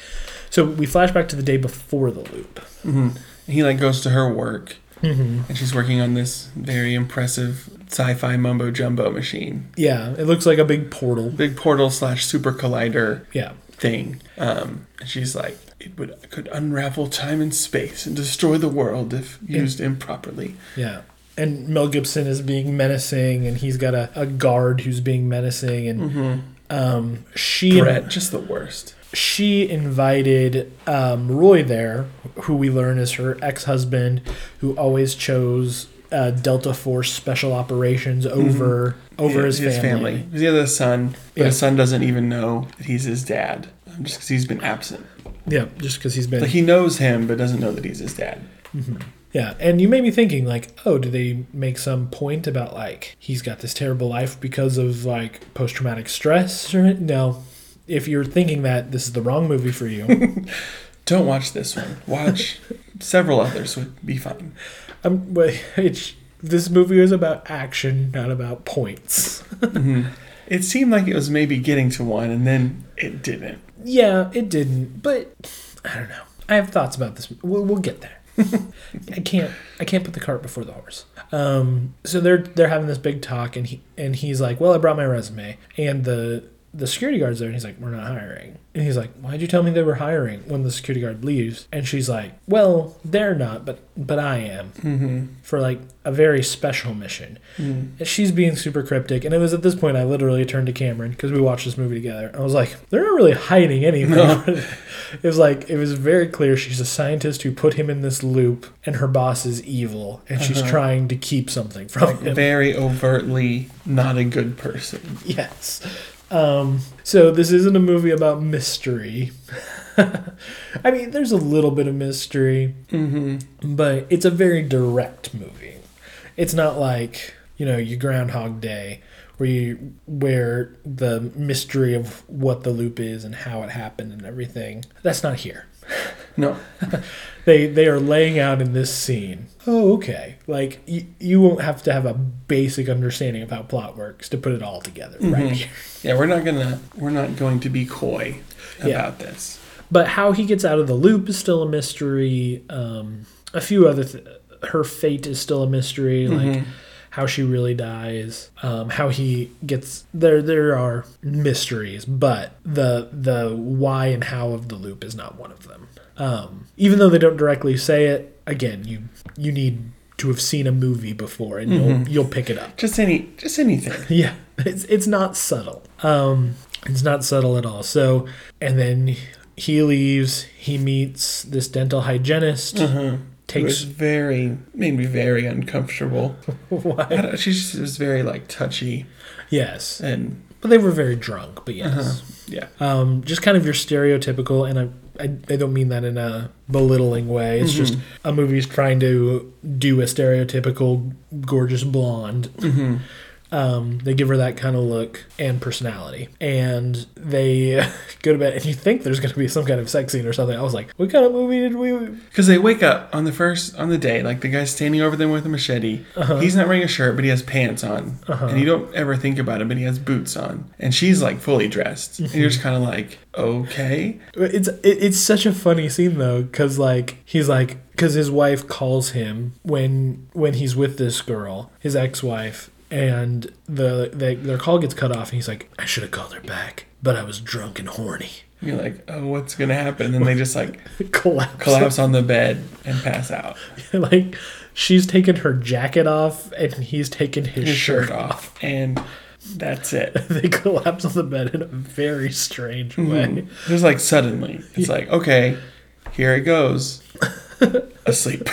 So we flash back to the day before the loop. Mm-hmm. He like goes to her work, Mm-hmm. and she's working on this very impressive sci-fi mumbo jumbo machine, Yeah, it looks like a big portal. big portal slash super collider Yeah. thing. Um, and she's like, it would could unravel time and space and destroy the world if used improperly. Yeah. And Mel Gibson is being menacing, and he's got a, a guard who's being menacing, and um, she Brett, just the worst. She invited um, Roy there, who we learn is her ex husband, who always chose uh, Delta Force Special Operations over over Mm-hmm. Yeah, his, family. Because he has a son, but Yeah. his son doesn't even know that he's his dad, um, just because he's been absent. Yeah, just because he's been Like he knows him, but doesn't know that he's his dad. Yeah, and you may be thinking like, oh, do they make some point about like he's got this terrible life because of like post traumatic stress? Or no, if you're thinking that, this is the wrong movie for you. Don't watch this one. Watch several others would be fine. um, but it's this movie is about action, not about points. It seemed like it was maybe getting to one, and then it didn't. yeah, it didn't, but I don't know. I have thoughts about this. We'll, we'll get there. I can't. I can't put the cart before the horse. Um, so they're they're having this big talk, and he and he's like, "Well, I brought my resume," and the the security guard's there, and he's like, "We're not hiring." And he's like, "Why'd you tell me they were hiring?" When the security guard leaves, and she's like, "Well, they're not, but but I am Mm-hmm. for like a very special mission." And she's being super cryptic, and it was at this point I literally turned to Cameron because we watched this movie together. I was like, "They're not really hiding anything." No. it was like it was very clear she's a scientist who put him in this loop, and her boss is evil, and she's Uh-huh. trying to keep something from Like him. very overtly not a good person. Yes. Um, so this isn't a movie about mystery. I mean, there's a little bit of mystery, Mm-hmm. but it's a very direct movie. It's not like you know you Groundhog Day, where you where the mystery of what the loop is and how it happened and everything. That's not here. No. They they are laying out in this scene. Oh, okay. Like you, you won't have to have a basic understanding of how plot works to put it all together right Mhm. here. Yeah, we're not gonna we're not going to be coy about Yeah. this. But how he gets out of the loop is still a mystery. Um, a few other, th- her fate is still a mystery. Like Mhm. how she really dies. Um, how he gets there. There are mysteries, but the the why and how of the loop is not one of them. Um, even though they don't directly say it, again, you you need to have seen a movie before, and you'll Mhm. you'll pick it up. Just any just anything. Yeah, it's it's not subtle. Um, it's not subtle at all. So, and then he leaves. He meets this dental hygienist. Uh-huh. It was Takes very made me very uncomfortable. Why? she just was very like touchy Yes, and but they were very drunk. But yes, uh-huh. yeah. um, just kind of your stereotypical, and I, I I don't mean that in a belittling way. It's just a movie's trying to do a stereotypical gorgeous blonde. hmm Um, they give her that kind of look and personality, and they go to bed. And you think there's going to be some kind of sex scene or something. I was like, what kind of movie did we? Because they wake up on the first on the day, like the guy's standing over them with a machete. He's not wearing a shirt, but he has pants on, Uh-huh. and you don't ever think about it, but he has boots on, and she's like fully dressed, and you're just kind of like, okay, It's it, it's such a funny scene though, because like he's like because his wife calls him when when he's with this girl, his ex-wife, and the, the their call gets cut off, and he's like, I should have called her back, but I was drunk and horny. you're like, oh, what's gonna happen? And then they just like collapse. collapse on the bed and pass out, like she's taken her jacket off, and he's taken his, his shirt, shirt off. and that's it. they collapse on the bed in a very strange way. Mhm. Just like suddenly, it's like, okay, here it goes, asleep.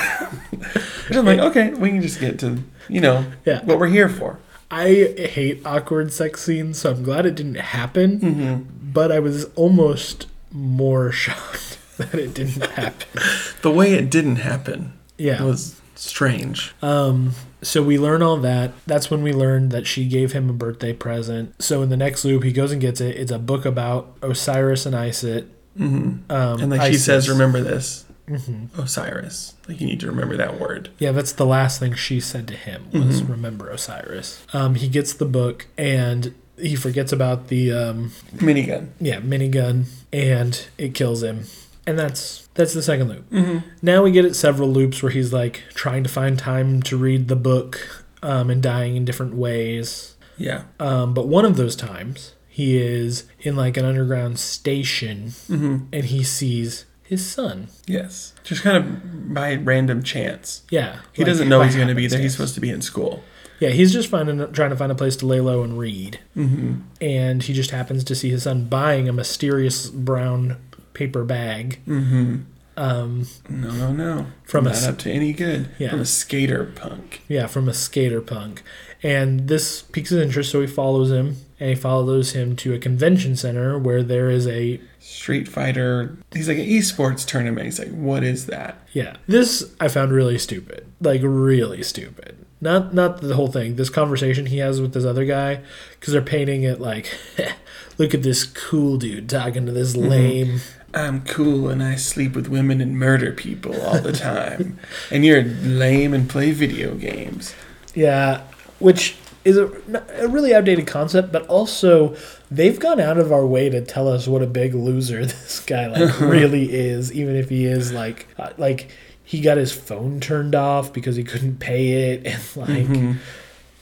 I'm like, okay, we can just get to you know Yeah. what we're here for. I hate awkward sex scenes, so I'm glad it didn't happen. Mm-hmm. But I was almost more shocked that it didn't happen. The way it didn't happen Yeah. was strange. Um. So we learn all that. That's when we learned that she gave him a birthday present. So in the next loop, he goes and gets it. It's a book about Osiris and Isis. Mm-hmm. Um, And like she says, remember this, Mhm. Osiris. Like you need to remember that word. Yeah, that's the last thing she said to him was Mhm. remember Osiris. Um, he gets the book and he forgets about the um, Minigun. yeah minigun and it kills him. And that's that's the second loop. Mm-hmm. Now we get at several loops where he's like trying to find time to read the book um, and dying in different ways. Yeah. Um, but one of those times he is in like an underground station Mm-hmm. and he sees his son. Yes. Just kind of by random chance. Yeah, He like, doesn't know he's going to be there. He's supposed to be in school. Yeah, he's just finding trying to find a place to lay low and read. Mm-hmm. and he just happens to see his son buying a mysterious brown paper bag Mm-hmm. um, No, no, no. From a not s- up to any good. Yeah. From a skater punk. yeah from a skater punk and this piques his interest so he follows him and he follows him to a convention center where there is a Street Fighter. He's like an esports tournament. He's like, what is that? yeah this i found really stupid like really stupid not not the whole thing this conversation he has with this other guy because they're painting it like look at this cool dude talking to this mm-hmm. lame I'm cool and I sleep with women and murder people all the time. and you're lame and play video games. Yeah, which is a, a really outdated concept, but also they've gone out of our way to tell us what a big loser this guy like really is, even if he is like uh, like he got his phone turned off because he couldn't pay it, and like Mhm.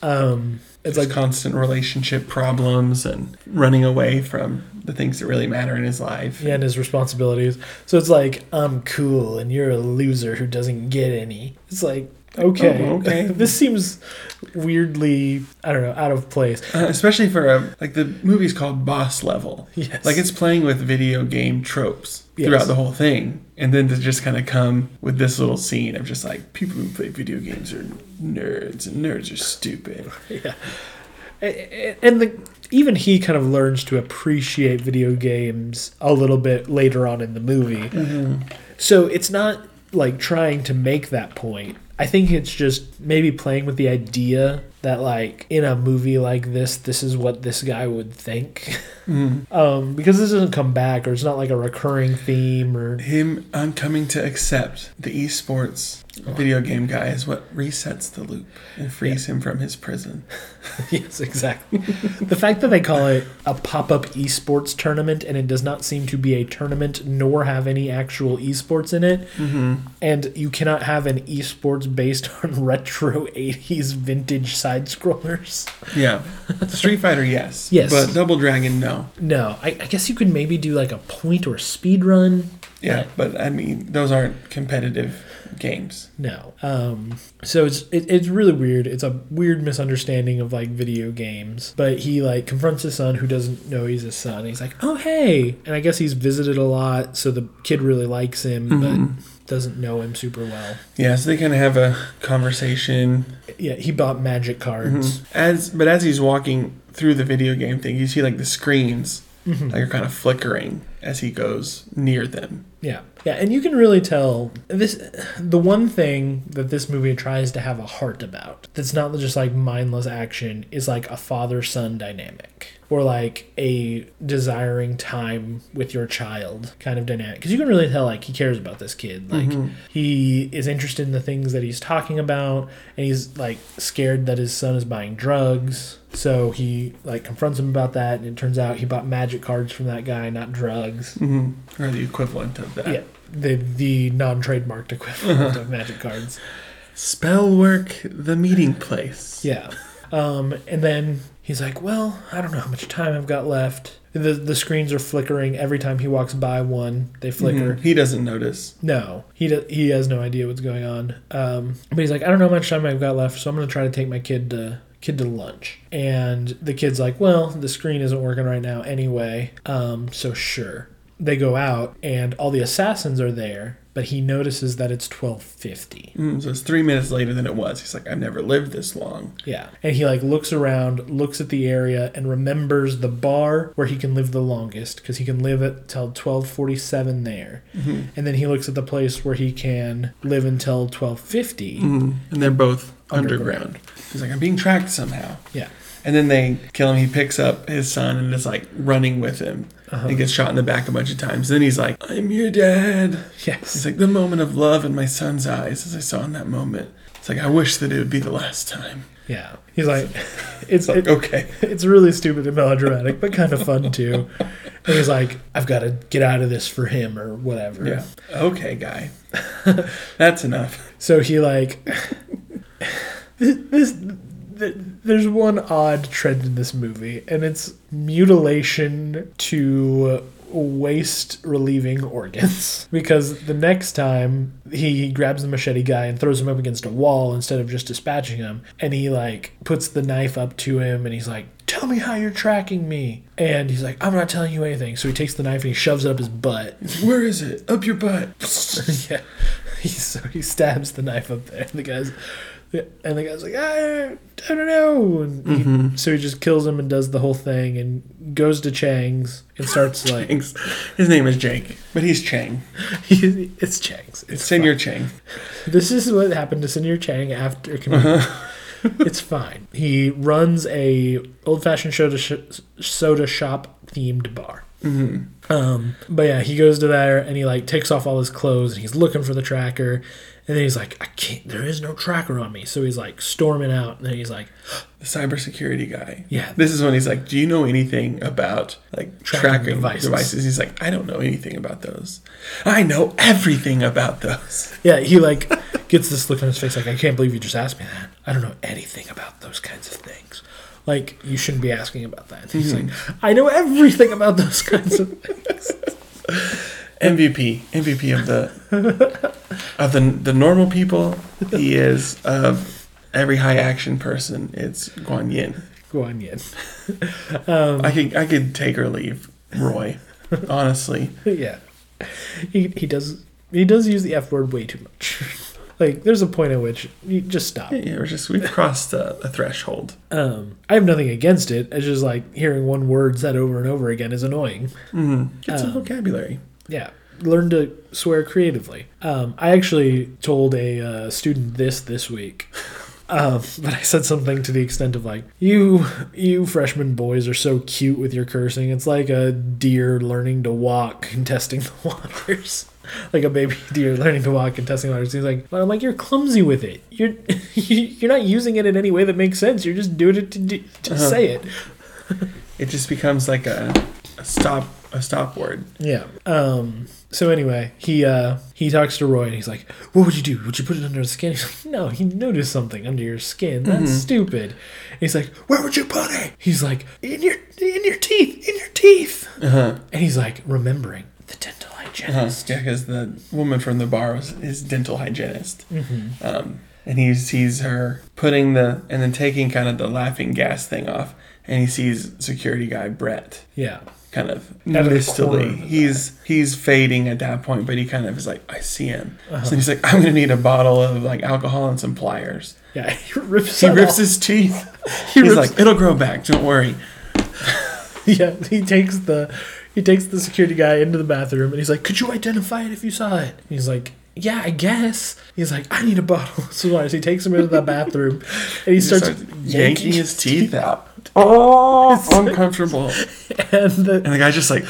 Um, it's Like like constant relationship problems and running away from the things that really matter in his life. yeah, and his responsibilities. So it's like I'm cool and you're a loser who doesn't get any. It's like okay, Oh, okay. this seems weirdly I don't know out of place. Uh, especially for a like the movie's called Boss Level. Yes. Like it's playing with video game tropes Yes. throughout the whole thing, and then to just kind of come with this little scene of just like people who play video games are nerds and nerds are stupid. yeah. And the, even he kind of learns to appreciate video games a little bit later on in the movie. So it's not like trying to make that point. I think it's just maybe playing with the idea that like in a movie like this, this is what this guy would think. um, because this doesn't come back, or it's not like a recurring theme, or Him i'm coming to accept the esports video game guy is what resets the loop and frees him from his prison. yes, exactly. the fact that they call it a pop-up esports tournament and it does not seem to be a tournament nor have any actual esports in it, mm-hmm. and you cannot have an esports based on retro '80s vintage side scrollers. Yeah. Street Fighter, yes. Yes. But Double Dragon, no. No, I, I guess you could maybe do like a point or speed run. Yeah, but I mean, those aren't competitive games. No. Um, so it's it, it's really weird. It's a weird misunderstanding of like video games. But he like confronts his son who doesn't know he's his son. He's like, "Oh hey," and I guess he's visited a lot, so the kid really likes him, but doesn't know him super well. Yeah, so they kind of have a conversation Yeah, he bought magic cards. as, but as he's walking through the video game thing, you see like the screens Mm-hmm. like are kind of flickering as he goes near them. Yeah. Yeah, and you can really tell this the one thing that this movie tries to have a heart about that's not just like mindless action is like a father-son dynamic. Or like a desiring time with your child kind of dynamic. Because you can really tell like he cares about this kid. Like mm-hmm. he is interested in the things that he's talking about and he's like scared that his son is buying drugs so he like confronts him about that and it turns out he bought magic cards from that guy not drugs Or the equivalent of that. yeah, the the non-trademarked equivalent of magic cards. Spell work, the meeting place. Yeah. Um, and then he's like, "Well, I don't know how much time I've got left." The the screens are flickering every time he walks by one. They flicker. Mhm. He doesn't notice. No, he do, he has no idea what's going on. Um, but he's like, "I don't know how much time I've got left, so I'm gonna try to take my kid to." Kid to lunch, and the kid's like, "Well, the screen isn't working right now anyway, um, so sure." They go out, and all the assassins are there, but he notices that it's twelve fifty. Mm, so it's three minutes later than it was. He's like, I've never lived this long. Yeah. And he like looks around, looks at the area and remembers the bar where he can live the longest cuz he can live it till 1247 there. And then he looks at the place where he can live until 1250. Mm, and they're both Underground. He's like, I'm being tracked somehow. Yeah. And then they kill him. He picks up his son and is like running with him. Uh-huh. He gets shot in the back a bunch of times. Then he's like, I'm your dad. Yes. It's like the moment of love in my son's eyes as I saw in that moment. It's like, I wish that it would be the last time. Yeah. He's like it's It's like, it- okay. it's really stupid and melodramatic, but kind of fun too. And he's like, I've got to get out of this for him or whatever. Yeah. Okay, guy. That's enough. So he like this. th- There's one odd trend in this movie, and it's mutilation to waste relieving organs. Because the next time he grabs the machete guy and throws him up against a wall instead of just dispatching him, and he like puts the knife up to him, and he's like, "Tell me how you're tracking me." And he's like, "I'm not telling you anything." So he takes the knife and he shoves it up his butt. Where is it? Up your butt. yeah. He, so he stabs the knife up there. The guy's, and the guy's like, I, I don't know. And he, mm-hmm. so he just kills him and does the whole thing and goes to Chang's and starts like. His name is Jake, but he's Chang. he, it's Chang's. It's Señor Chang. This is what happened to Señor Chang after committing. Uh-huh. it's fine. He runs a old fashioned soda, sh- soda shop themed bar. Mm-hmm. Um, but yeah, he goes to there and he like takes off all his clothes and he's looking for the tracker. And then he's like, I can't, there is no tracker on me. So he's like storming out. And then he's like, the cybersecurity guy. Yeah. This is when he's like, "Do you know anything about like Tracking tracking, devices." devices. He's like, "I don't know anything about those. I know everything about those." yeah, he like, gets this look on his face like, I can't believe you just asked me that. I don't know anything about those kinds of things. Like, you shouldn't be asking about that. He's mm-hmm. like, I know everything about those kinds of things. MVP, MVP of the of the the normal people. He is of every high action person. It's Guan Yin. Guan Yin. Um, I could I could take or leave Roy. Honestly, yeah. He, he does he does use the F word way too much. like, there's a point at which you just stop. yeah, we're just we've crossed a, a threshold. Um, I have nothing against it. It's just like hearing one word said over and over again is annoying. Mm-hmm. Get some um, vocabulary. Yeah. Learn to swear creatively. Um, I actually told a uh, student this this week. Um, but I said something to the extent of like, "You, you freshman boys are so cute with your cursing. It's like a deer learning to walk and testing the waters, like a baby deer learning to walk and testing the waters." He's like, "But I'm like, you're clumsy with it. You're, you're not using it in any way that makes sense. You're just doing it to do, to say it." It just becomes like a, a stop a stop word. Yeah. Um. So anyway, he uh he talks to Roy and he's like, "What would you do? Would you put it under the skin?" He's like, "No, he noticed something under your skin. That's stupid." And he's like, "Where would you put it?" He's like, "In your in your teeth, in your teeth." Uh-huh. And he's like, remembering the dental Uh-huh. hygienist. Yeah, because the woman from the bar was his dental hygienist. Mm-hmm. Um, and he sees her putting the and then taking kind of the laughing gas thing off, and he sees security guy Brett Yeah. Kind of mistily. He's he's fading at that point, but he kind of is like, I see him. Uh-huh. So he's like, I'm gonna need a bottle of like alcohol and some pliers. Yeah. He rips. He rips off. his teeth. He He's rips- like, it'll grow back. Don't worry. Yeah. He takes the he takes the security guy into the bathroom and he's like, "Could you identify it if you saw it?" He's like. Yeah, I guess. He's like, I need a bottle of Suarez. He takes him into the bathroom and he He starts, starts yanking his teeth out. Oh, uncomfortable. And the, And the guy's just like,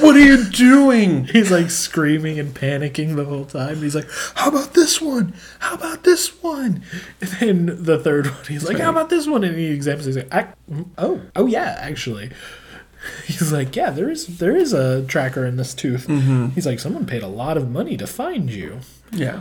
What are you doing? He's like screaming and panicking the whole time. He's like, "How about this one? How about this one?" And then the third one, he's like, "How about this one?" And he examines. He's like, I, "Oh, oh yeah, actually." He's like, "Yeah, there is there is a tracker in this tooth." Mm-hmm. He's like, "Someone paid a lot of money to find you." Yeah.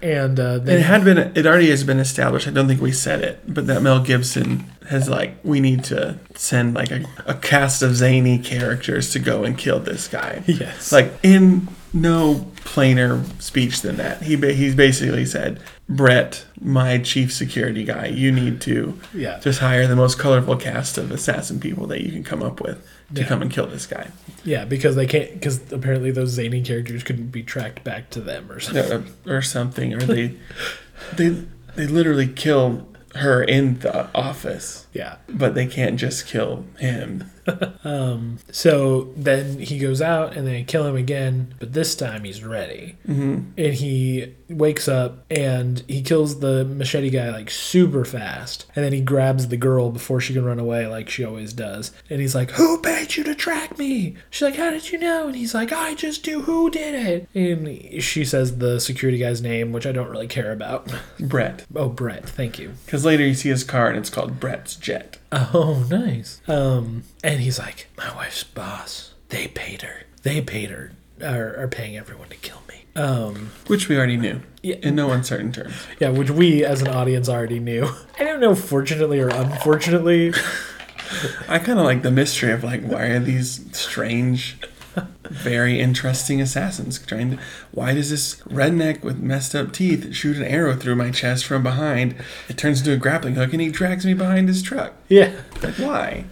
And uh, It had been, it already has been established. I don't think we said it, but that Mel Gibson has like, we need to send like a, a cast of zany characters to go and kill this guy. yes, Like in no plainer speech than that. He ba- he's basically said, Brett, my chief security guy, you need to Yeah. just hire the most colorful cast of assassin people that you can come up with to Yeah. come and kill this guy. yeah, because they can't because apparently those zany characters couldn't be tracked back to them or something. or, or something, or they they they literally kill her in the office, Yeah. but they can't just kill him. So then he goes out and they kill him again, but this time he's ready. Mm-hmm. And he wakes up and he kills the machete guy like super fast. And then he grabs the girl before she can run away, like she always does. And he's like, Who paid you to track me? She's like, How did you know? And he's like, I just do. Who did it? And she says the security guy's name, which I don't really care about. Brett, Oh, Brett. Thank you. because later you see his car and it's called Brett's Jet. Oh, nice. Um, and he's like, my wife's boss. They paid her. They paid her. Are, are paying everyone to kill me. Um, Which we already knew. Yeah. In no uncertain terms. yeah, which we as an audience already knew. I don't know, fortunately or unfortunately. I kind of like the mystery of like why are these strange, very interesting assassins trying to? Why does this redneck with messed up teeth shoot an arrow through my chest from behind? It turns into a grappling hook and he drags me behind his truck. Yeah. Like why?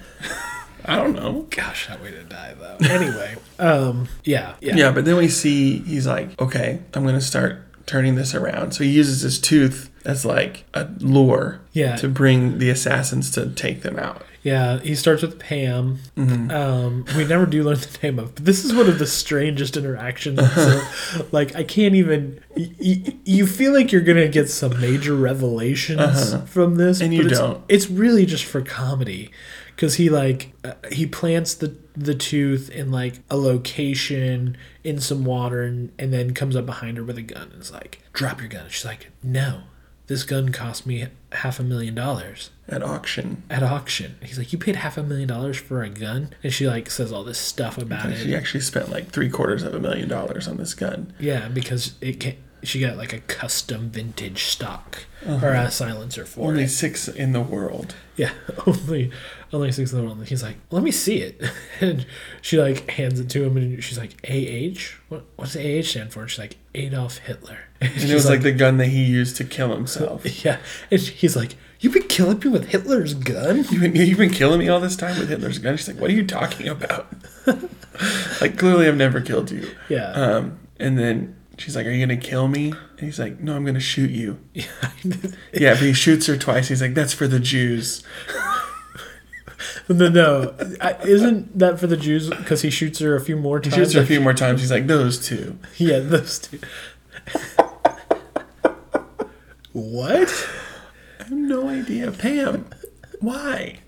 I don't know. Gosh, that way to die though. Anyway, um, yeah, yeah, Yeah, but then we see he's like, okay, I'm gonna start turning this around. So he uses his tooth as like a lure Yeah. to bring the assassins to take them out. Yeah, he starts with Pam. Um, we never do learn the name of, but this is one of the strangest interactions. So, like, I can't even. Y- y- you feel like you're gonna get some major revelations from this, And you but it's, don't. It's really just for comedy, because he like uh, he plants the the tooth in like a location in some water, and, and then comes up behind her with a gun and is like, "Drop your gun." And she's like, "No, this gun cost me half a million dollars." At auction. at auction. He's like, "You paid half a million dollars for a gun," and she like says all this stuff about it. She actually spent like three quarters of a million dollars on this gun. Yeah, because it can she got like a custom vintage stock or a silencer for Only it. six in the world. Yeah, only only six in the world. And he's like, "Let me see it," and she like hands it to him, and she's like, "AH? What what's AH stand for?" And she's like, "Adolf Hitler." And, And it was like, the gun that he used to kill himself. yeah, and he's like, "You've been killing me with Hitler's gun." You've been, you've been killing me all this time with Hitler's gun. She's like, what are you talking about? like, clearly I've never killed you. Yeah, Um, and then she's like, are you going to kill me? And he's like, no, I'm going to shoot you. Yeah, yeah, but he shoots her twice. He's like, that's for the Jews. no, no, I, isn't that for the Jews? Because he shoots her a few more He times. shoots her a few more times. He's like, those two. Yeah, those two. what? I have no idea. Pam, why?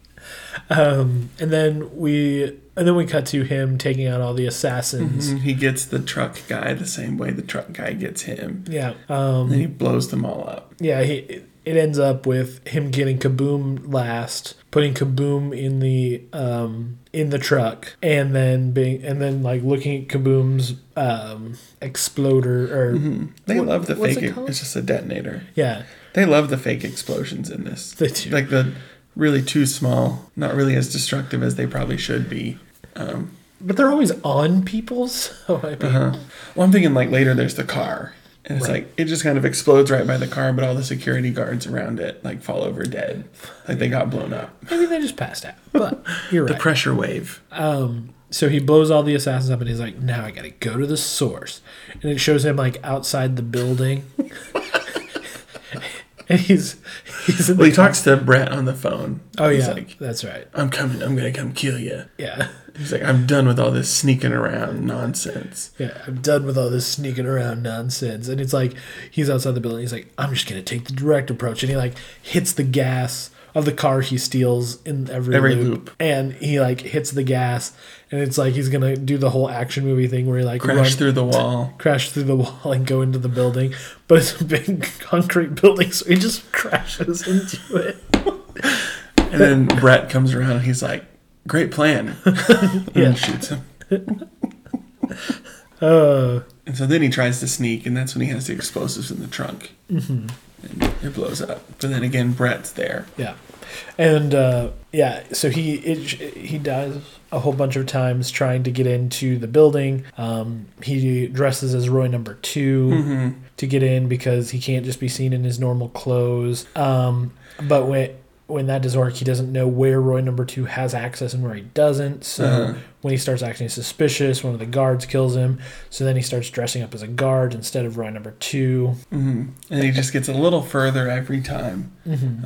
Um, and then we and then we cut to him taking out all the assassins. And he gets the truck guy the same way the truck guy gets him. Yeah. Um, And he blows them all up. yeah. He it ends up with him getting Kaboom last, putting Kaboom in the um in the truck, and then being and then like looking at Kaboom's um exploder or They What- love the what's fake. it it's just a detonator. yeah. They love the fake explosions in this. They do. Like the really too small, not really as destructive as they probably should be. Um, But they're always on people, so I mean, uh Well, I'm thinking like later there's the car. And it's Right. like it just kind of explodes right by the car, but all the security guards around it like fall over dead. Like they got blown up. maybe they just passed out. But you're right. The pressure wave. Um, so he blows all the assassins up, and he's like, "Now I gotta go to the source." And it shows him like outside the building, and he's he's Well, he talks to Brett on the phone. Oh He's yeah, like, that's right. I'm coming. I'm gonna come kill you. Yeah, He's like, I'm done with all this sneaking around nonsense. yeah. I'm done with all this sneaking around nonsense. And it's like he's outside the building. He's like, "I'm just gonna take the direct approach," and he like hits the gas of the car he steals in every, Every loop, loop. and he like hits the gas, and it's like he's gonna do the whole action movie thing where he like Crash through the wall. crash through the wall and go into the building, but it's a big concrete building, so he just crashes into it. And then Brett comes around and he's like, Great plan. and Yeah. shoots him. Uh, And so then he tries to sneak, and that's when he has the explosives in the trunk. Mm-hmm. And it blows up. But then again, Brett's there. yeah, and uh, yeah, so he it, he dies a whole bunch of times trying to get into the building. Um, he dresses as Roy Number 2 to get in because he can't just be seen in his normal clothes. Um, but when when that doesn't work, he doesn't know where Roy Number Two has access and where he doesn't. So Uh-huh. when he starts acting suspicious, one of the guards kills him. So then he starts dressing up as a guard instead of Roy Number Two. hmm And he just gets a little further every time.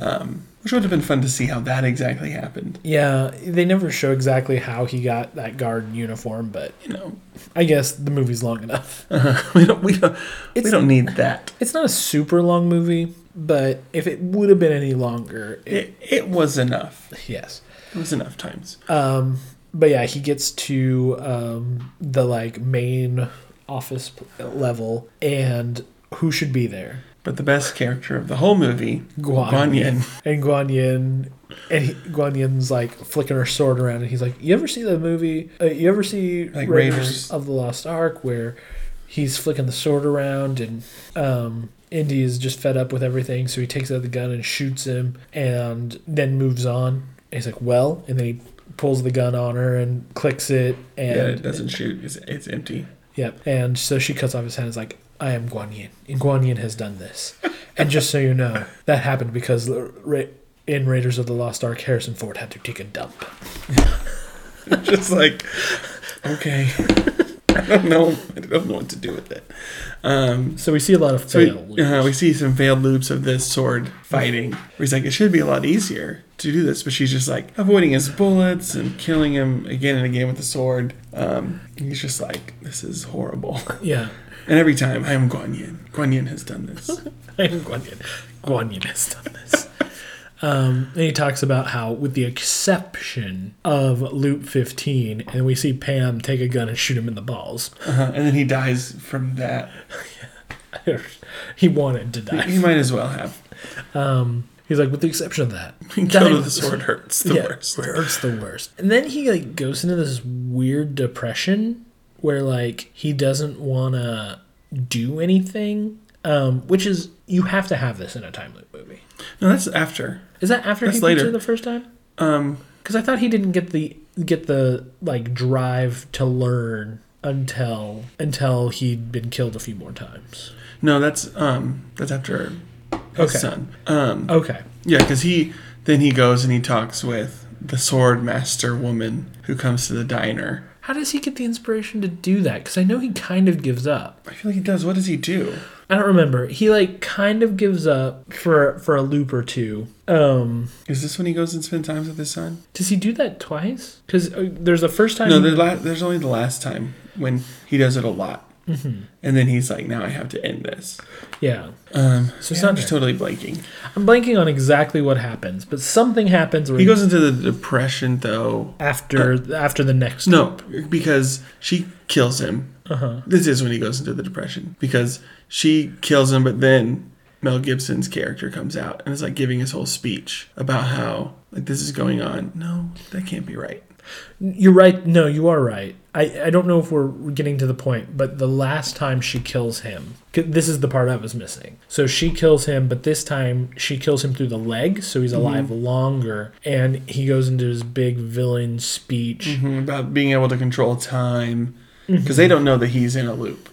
Um, which would have been fun to see how that exactly happened. Yeah, they never show exactly how he got that guard uniform, but You know, I guess the movie's long enough. we don't we don't we don't need that. It's not a super long movie, but if it would have been any longer, it, It it was enough. yes. It was enough times. Um, but yeah, he gets to um, the like main office level, and who should be there? But the best character of the whole movie, Guan, Guan Yin. And Guan Yin, and he, Guan Yin's like flicking her sword around, and he's like, "You ever see the movie? Uh, you ever see Like Raiders, Raiders. of the Lost Ark where he's flicking the sword around and um, Indy is just fed up with everything, so he takes out the gun and shoots him, and then moves on. And he's like, "Well," and then he pulls the gun on her and clicks it, and yeah, it doesn't shoot. It's, it's empty. Yep. And so she cuts off his hand and is like, I am Guan Yin. And Guan Yin has done this. and just so you know, that happened because the in Raiders of the Lost Ark, Harrison Ford had to take a dump. just like okay i don't know i don't know what to do with it um So we see a lot of so we, uh, we see some failed loops of this sword fighting where he's like it should be a lot easier to do this but she's just like avoiding his bullets and killing him again and again with the sword um he's just like this is horrible yeah. And every time i am guan yin guan yin has done this I am Guan Yin. Guan Yin has done this. Um, and he talks about how, with the exception of Loop 15, and we see Pam take a gun and shoot him in the balls. uh-huh. and then he dies from that he wanted to die. he might as well have Um, he's like, with the exception of that, kill dying- the sword hurts the yeah, worst hurts the worst. And then he like goes into this weird depression where like he doesn't want to do anything Um, which is you have to have this in a time loop movie. No, that's after. Is that after That's he later. the first time? Um, Because I thought he didn't get the get the like drive to learn until until he'd been killed a few more times. no, that's um, that's after his Okay. son. Um, Okay. yeah, because he then he goes and he talks with the sword master woman who comes to the diner. How does he get the inspiration to do that? Because I know he kind of gives up. I feel like he does. What does he do? I don't remember. He like kind of gives up for for a loop or two. Um, Is this when he goes and spends time with his son? does he do that twice? Because uh, there's a first time. No, he- there's, la- there's only the last time when he does it a lot, Mm-hmm. and then he's like, "Now I have to end this." yeah. Um, So it's not just totally blanking. I'm blanking on exactly what happens, but something happens where He goes into the depression though. after after the next. No, because she kills him. Uh huh. This is when he goes into the depression because she kills him, but then Mel Gibson's character comes out and is like giving his whole speech about how like this is going on. No, that can't be right. You're right. No, you are right. I, I don't know if we're getting to the point, but the last time she kills him, this is the part I was missing. So she kills him, but this time she kills him through the leg, so he's alive longer, and he goes into his big villain speech. Mhm, About being able to control time because they don't know that he's in a loop.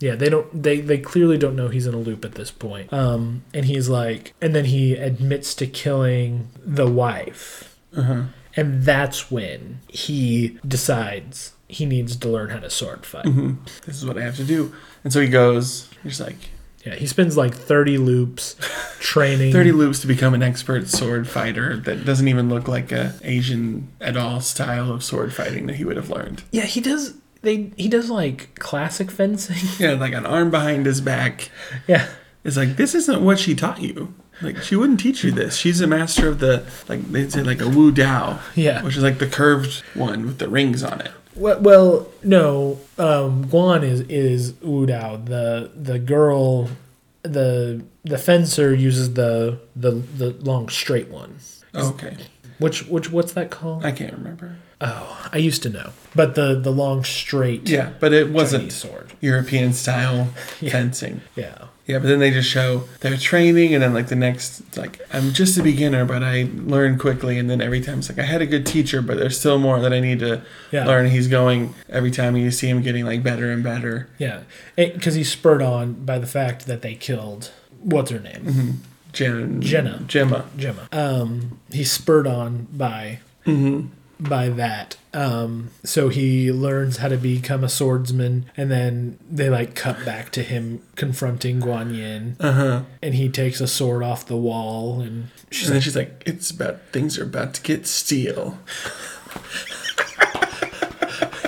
Yeah, they don't. They they clearly don't know he's in a loop at this point. Um, and he's like, and then he admits to killing the wife, Uh-huh. and that's when he decides he needs to learn how to sword fight. hmm This is what I have to do, and so he goes. He's like Yeah, he spends like 30 loops training. thirty loops to become an expert sword fighter that doesn't even look like a Asian at all style of sword fighting that he would have learned. Yeah, he does. They he does like classic fencing. Yeah, like an arm behind his back. yeah, It's like this isn't what she taught you. Like she wouldn't teach you this. She's a master of the like they say like a Wu Dao, yeah. which is like the curved one with the rings on it. Well, well no. Um, Guan is is Wu Dao. The the girl, the the fencer uses the the the long straight one. Okay, Which which what's that called? I can't remember. Oh, I used to know. But the the long straight Yeah, but it wasn't sword. European style Yeah. fencing. Yeah. Yeah, but then they just show their training, and then like the next, like I'm just a beginner, but I learn quickly, and then every time it's like I had a good teacher, but there's still more that I need to Yeah. learn. He's going every time you see him getting like better and better. Yeah. Because he's spurred on by the fact that they killed what's her name? Mm-hmm. Jen, Jenna. Jemma. Jemma. Um, he's spurred on by Mm-hmm. By that. Um, so he learns how to become a swordsman, and then they like cut back to him confronting Guan Yin, Uh huh. and he takes a sword off the wall, and she's And then like, she's like, "It's about things are about to get steel."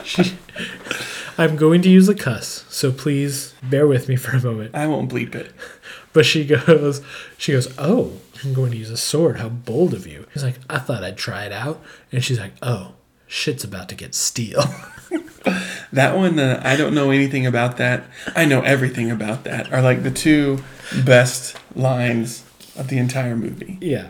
she, "I'm going to use a cuss, so please bear with me for a moment." I won't bleep it. But she goes, she goes, "Oh, I'm going to use a sword. How bold of you!" He's like, "I thought I'd try it out," and she's like, "Oh." Shit's about to get steel. That one, uh, I don't know anything about that. I know everything about that. Are like the two best lines of the entire movie. yeah,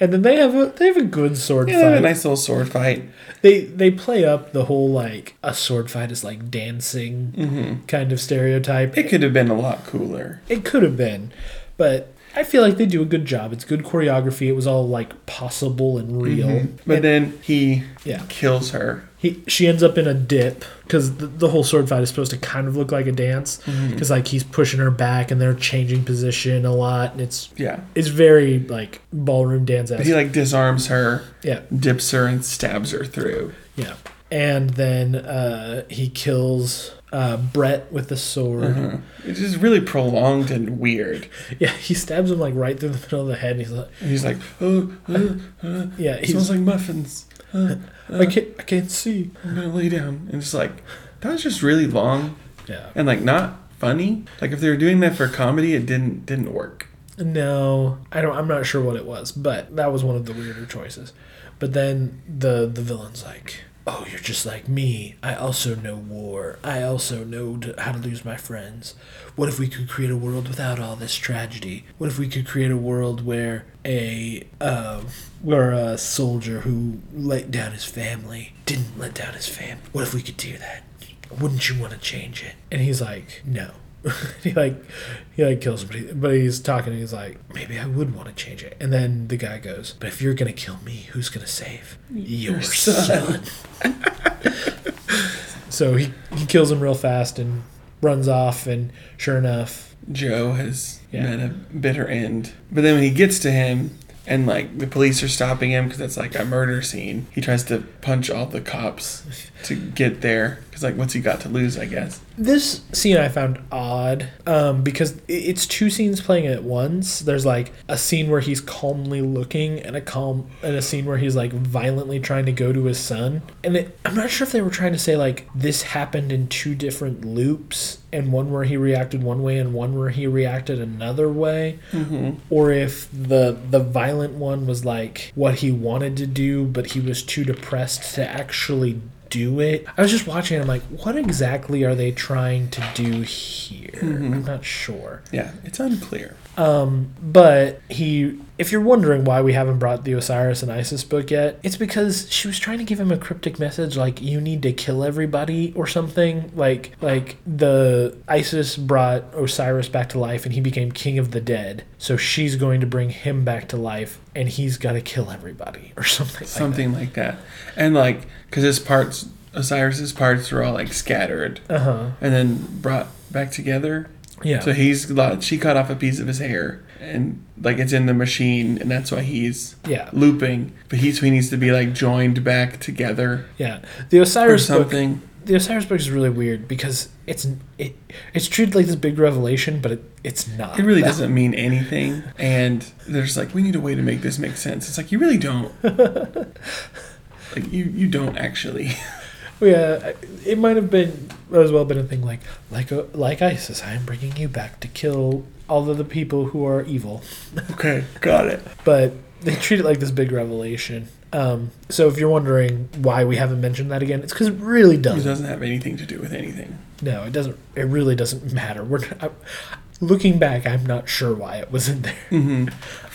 and then they have a they have a good sword Yeah, fight. a nice little sword fight. they they play up the whole like a sword fight is like dancing Mm-hmm. kind of stereotype. It could have been a lot cooler. It could have been, but I feel like they do a good job. It's good choreography. It was all like possible and real. But And then he Yeah. kills her. he she ends up in a dip because the, the whole sword fight is supposed to kind of look like a dance because like he's pushing her back and they're changing position a lot and it's Yeah. it's very like ballroom dance. He like disarms her, Yeah, dips her, and stabs her through. yeah. And then uh, he kills uh, Brett with the sword. Uh-huh. It's just really prolonged and weird. Yeah, he stabs him like right through the middle of the head. And he's like, And he's like, oh, uh, uh, yeah, it smells like muffins. Uh, I can't, I can't see. I'm gonna lay down. And it's like, that was just really long Yeah. and like not funny. Like if they were doing that for comedy, it didn't didn't work. No, I don't. I'm not sure what it was, but that was one of the weirder choices. But then the the villain's like, "Oh, you're just like me. I also know war. I also know to, how to lose my friends. What if we could create a world without all this tragedy? What if we could create a world where a uh, where a soldier who let down his family didn't let down his family? What if we could do that? Wouldn't you want to change it?" And he's like, "No." he like he like kills somebody, but he's talking. and He's like, maybe I would want to change it. And then the guy goes, but if you're gonna kill me, who's gonna save your, son? so he he kills him real fast and runs off. And sure enough, Joe has Yeah. met a bitter end. But then when he gets to him and like the police are stopping him because it's like a murder scene, he tries to punch all the cops to get there because like what's he got to lose? I guess. This scene I found odd um, because it's two scenes playing at once. There's like a scene where he's calmly looking, and a calm, and a scene where he's like violently trying to go to his son. And it, I'm not sure if they were trying to say like this happened in two different loops, and one where he reacted one way and one where he reacted another way, or if the the violent one was like what he wanted to do, but he was too depressed to actually do it. I was just watching I'm like, what exactly are they trying to do here? Mm-hmm. I'm not sure. Yeah, it's unclear. Um, but he, if you're wondering why we haven't brought the Osiris and Isis book yet, it's because she was trying to give him a cryptic message like you need to kill everybody or something. Like like the Isis brought Osiris back to life and he became king of the dead. So she's going to bring him back to life and he's got to kill everybody or something. like that. Something like that. And like because his parts, Osiris's parts were all like scattered Uh huh. and then brought back together. Yeah. So he's lot- she cut off a piece of his hair and like it's in the machine and that's why he's yeah. looping. But he's he needs to be like joined back together Yeah. The Osiris book something. the Osiris book is really weird because it's it it's treated like this big revelation, but it, it's not. It really doesn't mean anything, and there's like we need a way to make this make sense. It's like you really don't. like you you don't actually. Yeah, it might have been as well been a thing like like a, like Isis. I am bringing you back to kill all of the people who are evil, okay, got it. but they treat it like this big revelation. Um, so if you're wondering why we haven't mentioned that again, it's because it really doesn't. doesn't have anything to do with anything. No, it doesn't. It really doesn't matter. We're I, looking back. I'm not sure why it was in there, hmm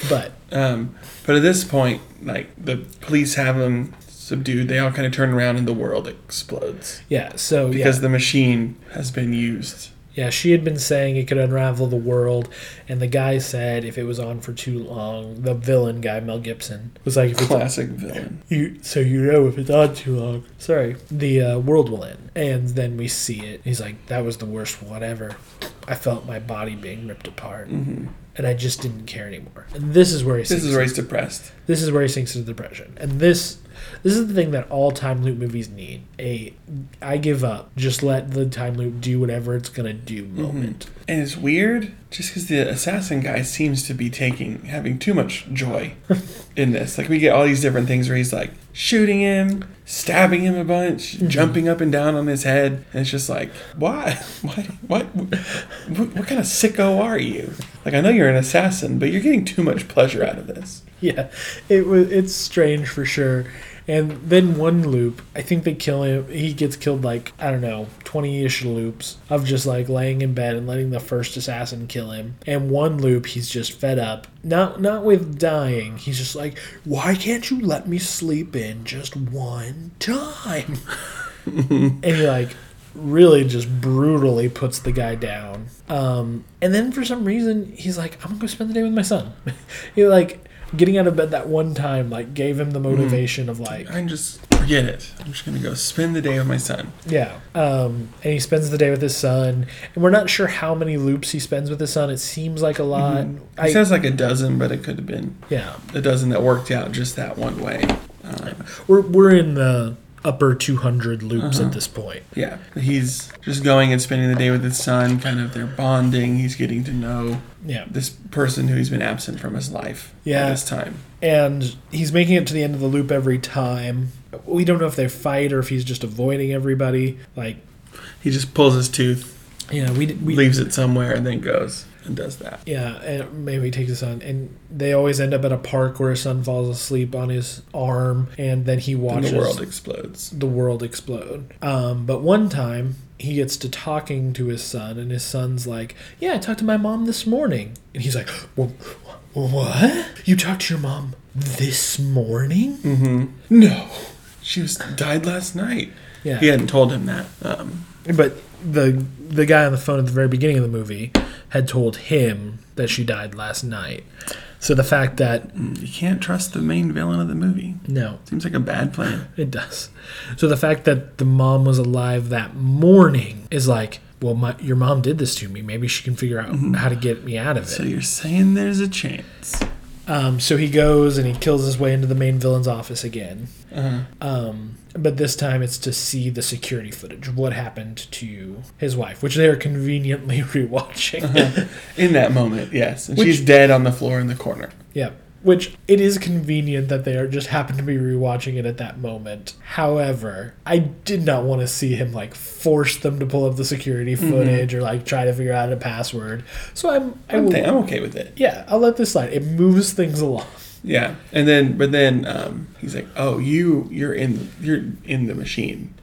but Um, but at this point, like the police have him subdued. They all kind of turn around, and the world explodes yeah. So because yeah. the machine has been used. Yeah, she had been saying it could unravel the world, and the guy said if it was on for too long, the villain guy Mel Gibson was like, if it's Classic villain. you, so you know if it's on too long, sorry, the uh, world will end. And then we see it. He's like, that was the worst one ever. I felt my body being ripped apart, hmm and I just didn't care anymore. And this is where he This is where he's depressed. this is where he sinks into depression, and this. This is the thing that all time loop movies need. A I give up. Just let the time loop do whatever it's gonna do mm-hmm. moment. And it's weird, just because the assassin guy seems to be taking having too much joy in this. Like we get all these different things where he's like shooting him, stabbing him a bunch, mm-hmm. jumping up and down on his head, and it's just like, why? Why? What? What, what kind of sicko are you? Like I know you're an assassin, but you're getting too much pleasure out of this. Yeah, it was. It's strange for sure. And then one loop, I think they kill him. He gets killed like I don't know, twenty-ish loops of just like laying in bed and letting the first assassin kill him. And one loop, he's just fed up. Not not with dying. He's just like, why can't you let me sleep in just one time? and he like really just brutally puts the guy down. Um, and then for some reason, he's like, I'm gonna go spend the day with my son. he like getting out of bed that one time like gave him the motivation of like I can just forget it. I'm just gonna go spend the day with my son. yeah um and he spends the day with his son and we're not sure how many loops he spends with his son it seems like a lot It I, says like a dozen, but it could have been yeah a dozen that worked out just that one way. Um, we're, we're in the upper 200 loops Uh-huh. at this point Yeah, he's just going and spending the day with his son. Kind of they're bonding. He's getting to know yeah this person who he's been absent from his life. Yeah. at this time. and he's making it to the end of the loop every time we don't know if they fight or if he's just avoiding everybody like He just pulls his tooth, yeah we, we leaves it somewhere, and then goes and does that. Yeah, and maybe he takes his son, and they always end up at a park where his son falls asleep on his arm, and then he watches the world explodes. the world explode. Um, but one time he gets to talking to his son, and his son's like, "Yeah, I talked to my mom this morning," and he's like, well, "What? You talked to your mom this morning?" Mm-hmm. No, she was died last night. Yeah, He hadn't told him that. Um, but the the guy on the phone at the very beginning of the movie had told him that she died last night. So the fact that You can't trust the main villain of the movie. no, Seems like a bad plan. it does. So the fact that the mom was alive that morning is like, well, my, your mom did this to me. Maybe she can figure out mm-hmm. how to get me out of it. So you're saying there's a chance. Um, so he goes and he kills his way into the main villain's office again. Uh-huh. Um, but this time it's to see the security footage of what happened to his wife, which they are conveniently rewatching. In that moment, yes. And Which- she's dead on the floor in the corner. yeah. Which it is convenient that they are just happen to be rewatching it at that moment. However, I did not want to see him like force them to pull up the security footage or like try to figure out a password. So I'm I I'm, will, th- I'm okay with it. yeah, I'll let this slide. It moves things along. Yeah. And then, but then um, he's like, "Oh, you, you're in, you're in the machine.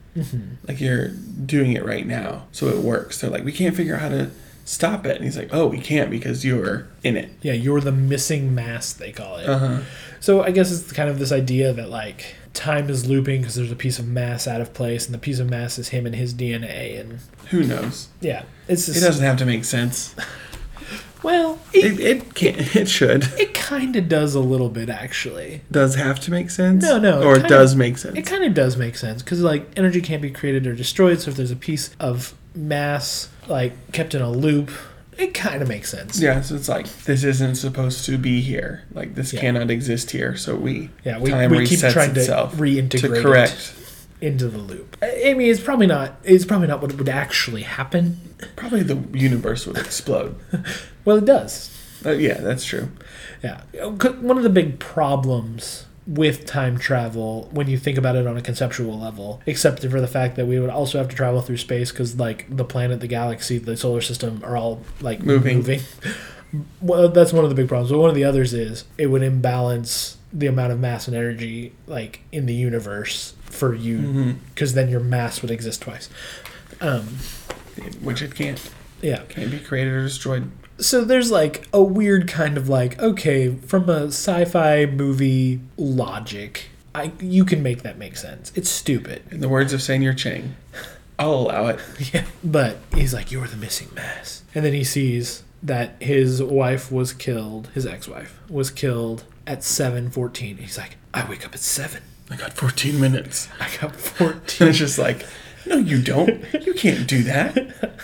Like you're doing it right now, so it works." They're like, "We can't figure out how to stop it," and he's like, "Oh, we can't because you're in it." Yeah, you're the missing mass, they call it. Uh huh. So I guess it's kind of this idea that like time is looping because there's a piece of mass out of place, and the piece of mass is him and his DNA, and Who knows? yeah, it's It doesn't have to make sense. well, it, It, it can't. It should. it kind of does a little bit actually. Does have to make sense? No, no, Or it kinda- does make sense. It kind of does make sense because like energy can't be created or destroyed. So if there's a piece of mass like kept in a loop, it kind of makes sense. Yeah, so it's like this isn't supposed to be here. Like this Yeah. cannot exist here. So we Yeah, we, we keep trying to reintegrate to correct. into the loop. I I mean, it's probably not. It's probably not what would actually happen. Probably the universe would explode. Well, it does. Uh, yeah, that's true. yeah One of the big problems with time travel, when you think about it on a conceptual level, except for the fact that we would also have to travel through space because, like, the planet, the galaxy, the solar system are all, like, Moving. moving. Well, that's one of the big problems. But one of the others is it would imbalance the amount of mass and energy, like, in the universe for you, because then your mass would exist twice. Um, Which it can't. yeah. Can't be created or destroyed. So there's like a weird kind of like okay from a sci-fi movie logic, I you can make that make sense. It's stupid, In the words of Señor Chang, I'll allow it. yeah. But he's like you're the missing mass, and then he sees that his wife was killed. His ex-wife was killed at seven fourteen. He's like I wake up at seven. I got 14 minutes. I got And fourteen. it's just like, no, you don't. You can't do that.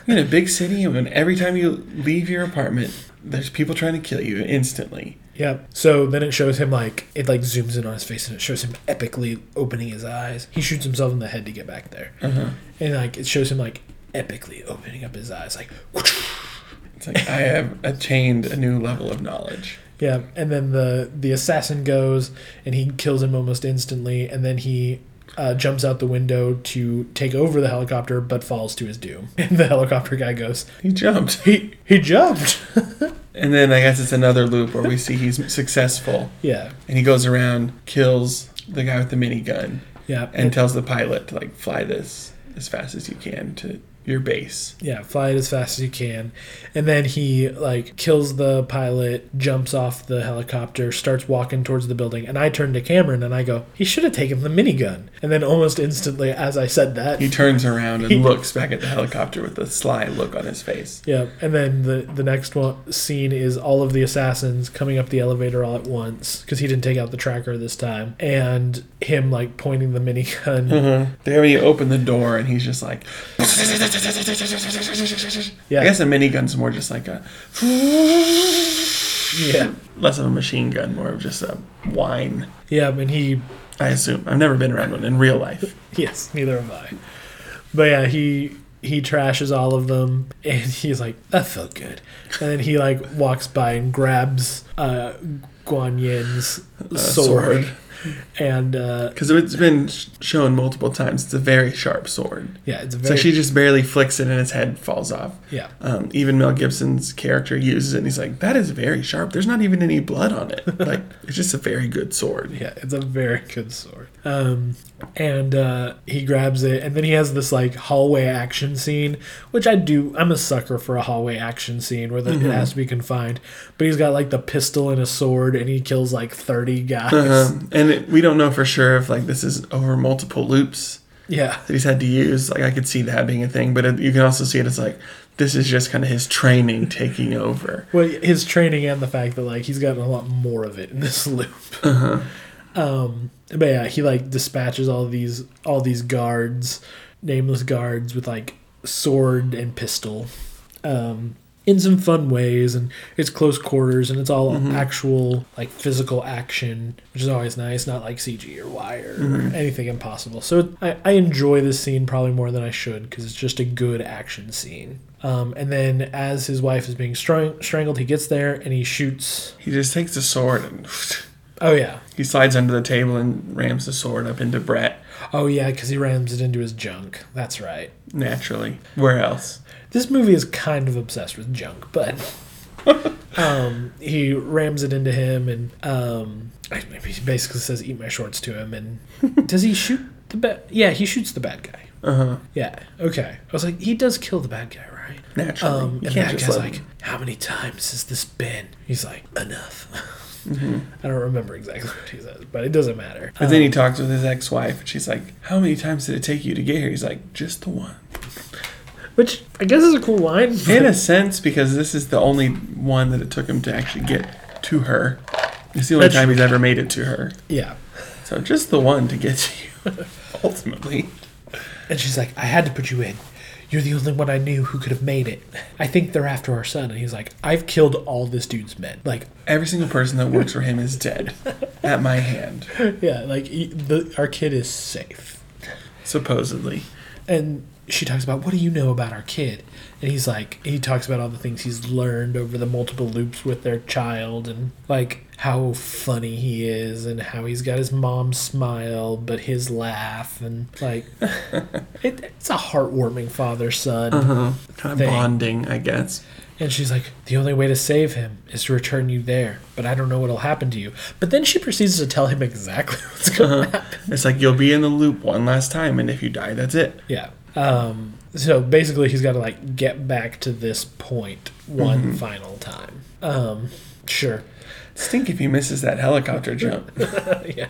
You're in a big city, and every time you leave your apartment, there's people trying to kill you instantly. Yep. So then it shows him like it like zooms in on his face and it shows him epically opening his eyes. He shoots himself in the head to get back there, Uh-huh. and like it shows him like epically opening up his eyes, like It's like, I have attained a new level of knowledge. yeah. And then the the assassin goes and he kills him almost instantly, and then he. Uh, jumps out the window to take over the helicopter, but falls to his doom. And the helicopter guy goes, He jumped. "He he jumped." And then I guess it's another loop where we see he's successful, yeah, and he goes around, kills the guy with the minigun, yeah, and tells the pilot to like fly this as fast as you can to your base. Yeah, fly it as fast as you can. And then he like kills the pilot, jumps off the helicopter, starts walking towards the building, and I turn to Cameron and I go, "He should have taken the minigun." And then almost instantly as I said that, He turns around and He- looks back at the helicopter with a sly look on his face. yeah, and then the the next one scene is all of the assassins coming up the elevator all at once because he didn't take out the tracker this time, and him like pointing the minigun. Uh-huh. There when you open the door and he's just like Yeah. I guess a minigun's more just like a Yeah, less of a machine gun, more of just a whine. yeah, and he I assume. I've never been around one in real life. Yes, neither have I. But yeah, he he trashes all of them, and he's like, "That felt good." And then he like walks by and grabs uh, Guan Yin's sword, sword. And uh, Because it's been shown multiple times. It's a very sharp sword. yeah, it's a So she just barely flicks it and his head falls off. yeah Um, even Mel Gibson's character uses it and he's like, that is very sharp. There's not even any blood on it. Like, it's just a very good sword. yeah, it's a very good sword. Um, and uh, he grabs it, and then he has this like hallway action scene, which I do. I'm a sucker for a hallway action scene where the, it has to be confined. But he's got like the pistol and a sword, and he kills like 30 guys. Um, and it, we don't know for sure if like this is over multiple loops. Yeah. that he's had to use. Like I could see that being a thing, but it, you can also see it as like this is just kind of his training taking over. Well, his training and the fact that like he's gotten a lot more of it in this loop. Um, but yeah, he like dispatches all these all these guards, nameless guards with like sword and pistol, um, in some fun ways, and it's close quarters and it's all actual like physical action, which is always nice, not like CG or wire or anything impossible. So I, I enjoy this scene probably more than I should because it's just a good action scene. Um, and then as his wife is being strang- strangled, he gets there and he shoots. He just takes the sword and Oh yeah, he slides under the table and rams the sword up into Brett. Oh yeah, because he rams it into his junk. That's right. Naturally, where else? This movie is kind of obsessed with junk, but um, he rams it into him, and um, maybe he basically says "eat my shorts" to him. And does he shoot the bad? Yeah, he shoots the bad guy. Uh huh. Yeah. Okay. I was like, he does kill the bad guy, right? Naturally, Um, and just guy's like, him- how many times has this been? He's like, enough. Mm-hmm. I don't remember exactly what he says, but it doesn't matter. But then he talks with his ex-wife, and she's like, "How many times did it take you to get here?" He's like, "Just the one." Which I guess is a cool line. In a sense, because this is the only one that it took him to actually get to her. It's the only That's time he's ever made it to her. yeah. So just the one to get to you, ultimately. And she's like, I had to put you in. You're the only one I knew who could have made it. I think they're after our son. And he's like, I've killed all this dude's men. Like, Every single person that works for him is dead at my hand, yeah, like he- the, our kid is safe. supposedly. And she talks about, what do you know about our kid? And he's like, he talks about all the things he's learned over the multiple loops with their child and like how funny he is and how he's got his mom's smile but his laugh and like it, it's a heartwarming father son. Uh-huh. Kind of bonding, I guess. And she's like, the only way to save him is to return you there, but I don't know what'll happen to you. But then she proceeds to tell him exactly what's going to happen. It's like you'll be in the loop one last time, and if you die, that's it. Yeah. Um, so basically, he's got to like get back to this point one final time. Um, sure. Stink if he misses that helicopter jump. yeah.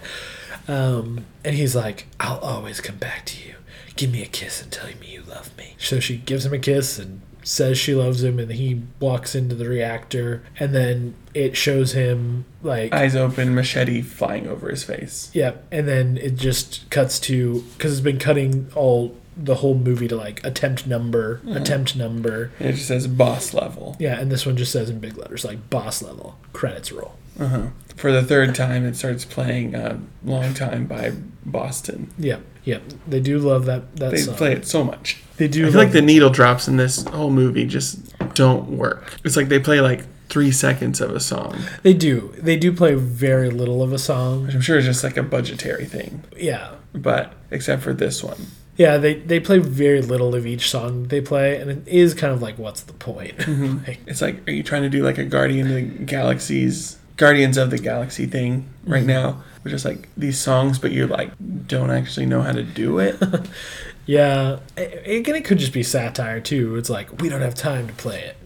Um, and he's like, I'll always come back to you. Give me a kiss and tell me you love me. So she gives him a kiss and says she loves him, and he walks into the reactor, and then it shows him like. Eyes open, machete flying over his face. Yep, and then it just cuts to because it's been cutting all the whole movie to like attempt number, attempt number. It just says boss level. Yeah, and this one just says in big letters like boss level credits roll. Uh-huh. For the third time, it starts playing uh, "Long Time" by Boston. Yep, yep. They do love that that They song. play it so much. They do. I feel like the needle drops in this whole movie just don't work. It's like they play like three seconds of a song, they do. They do play very little of a song. which I'm sure is just like a budgetary thing. Yeah, But except for this one, yeah. They they play very little of each song they play, and it is kind of like, what's the point? Mm-hmm. Like, it's like, are you trying to do like a Guardian of the Galaxies, Guardians of the Galaxy thing right mm-hmm. now? Which just like these songs, but you like don't actually know how to do it. yeah, again, it could just be satire too. It's like we don't have time to play it.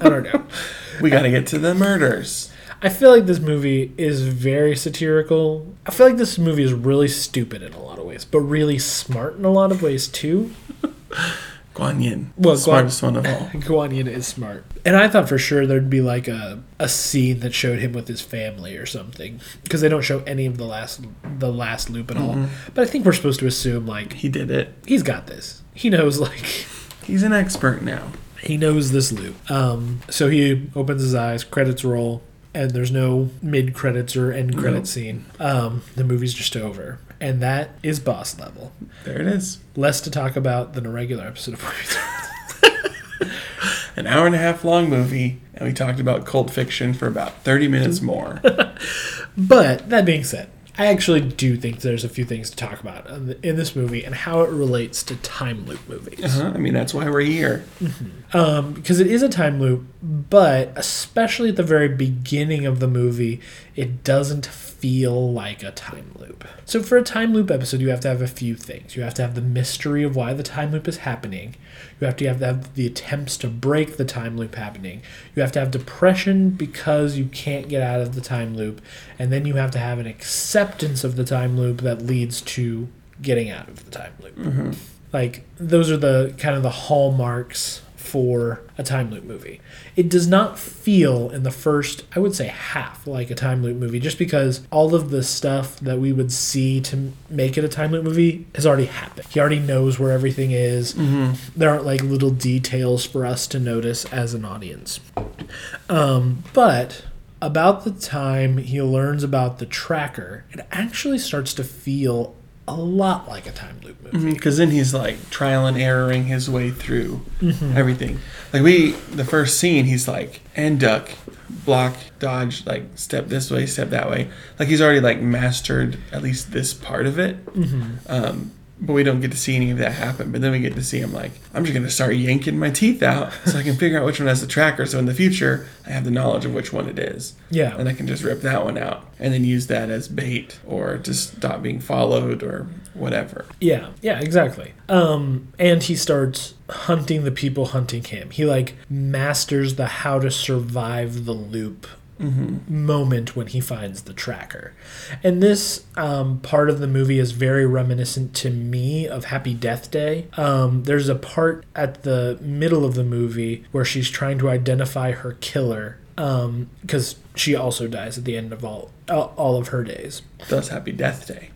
I don't know. we got to get to the murders. I feel like this movie is very satirical. I feel like this movie is really stupid in a lot of ways, but really smart in a lot of ways too. Guan Yin, Well, Guan- smartest one of all. Guan Yin is smart. And I thought for sure there'd be like a, a scene that showed him with his family or something. Because they don't show any of the last the last loop at all. But I think we're supposed to assume like He did it. he's got this. He knows like He's an expert now. he knows this loop. Um, so he opens his eyes, credits roll, and there's no mid credits or end credit Nope. scene. Um, the movie's just over. And that is boss level. There it is. Less to talk about than a regular episode of Meets An hour and a half long movie, and we talked about cult fiction for about 30 minutes more. But that being said, I actually do think there's a few things to talk about in this movie and how it relates to time loop movies. uh-huh. I mean, that's why we're here. Um, because it is a time loop, but especially at the very beginning of the movie, it doesn't feel like a time loop. So for a time loop episode, you have to have a few things. You have to have the mystery of why the time loop is happening. You have to have, to have the attempts to break the time loop happening. You have to have depression because you can't get out of the time loop, and then you have to have an acceptance of the time loop that leads to getting out of the time loop. Mm-hmm. Like those are the kind of the hallmarks for a time loop movie. It does not feel in the first, I would say half like a time loop movie just because all of the stuff that we would see to make it a time loop movie has already happened. He already knows where everything is. There aren't like little details for us to notice as an audience. Um, but about the time he learns about the tracker, it actually starts to feel a lot like a time loop movie. Mm-hmm, because then he's like trial and erroring his way through mm-hmm. everything. Like we, the first scene, he's like and duck, block, dodge, like step this way, step that way. Like he's already like mastered at least this part of it. Mm-hmm. Um, but we don't get to see any of that happen. But then we get to see him like, I'm just gonna start yanking my teeth out so I can figure out which one has the tracker. So in the future, I have the knowledge of which one it is. Yeah. And I can just rip that one out and then use that as bait or just stop being followed or whatever. Yeah, yeah, exactly. Um, and he starts hunting the people hunting him. He like masters the how to survive the loop moment when he finds the tracker. And this um, part of the movie is very reminiscent to me of Happy Death Day. Um, there's a part at the middle of the movie where she's trying to identify her killer because she also dies at the end of all all of her days. Thus, Happy Death Day.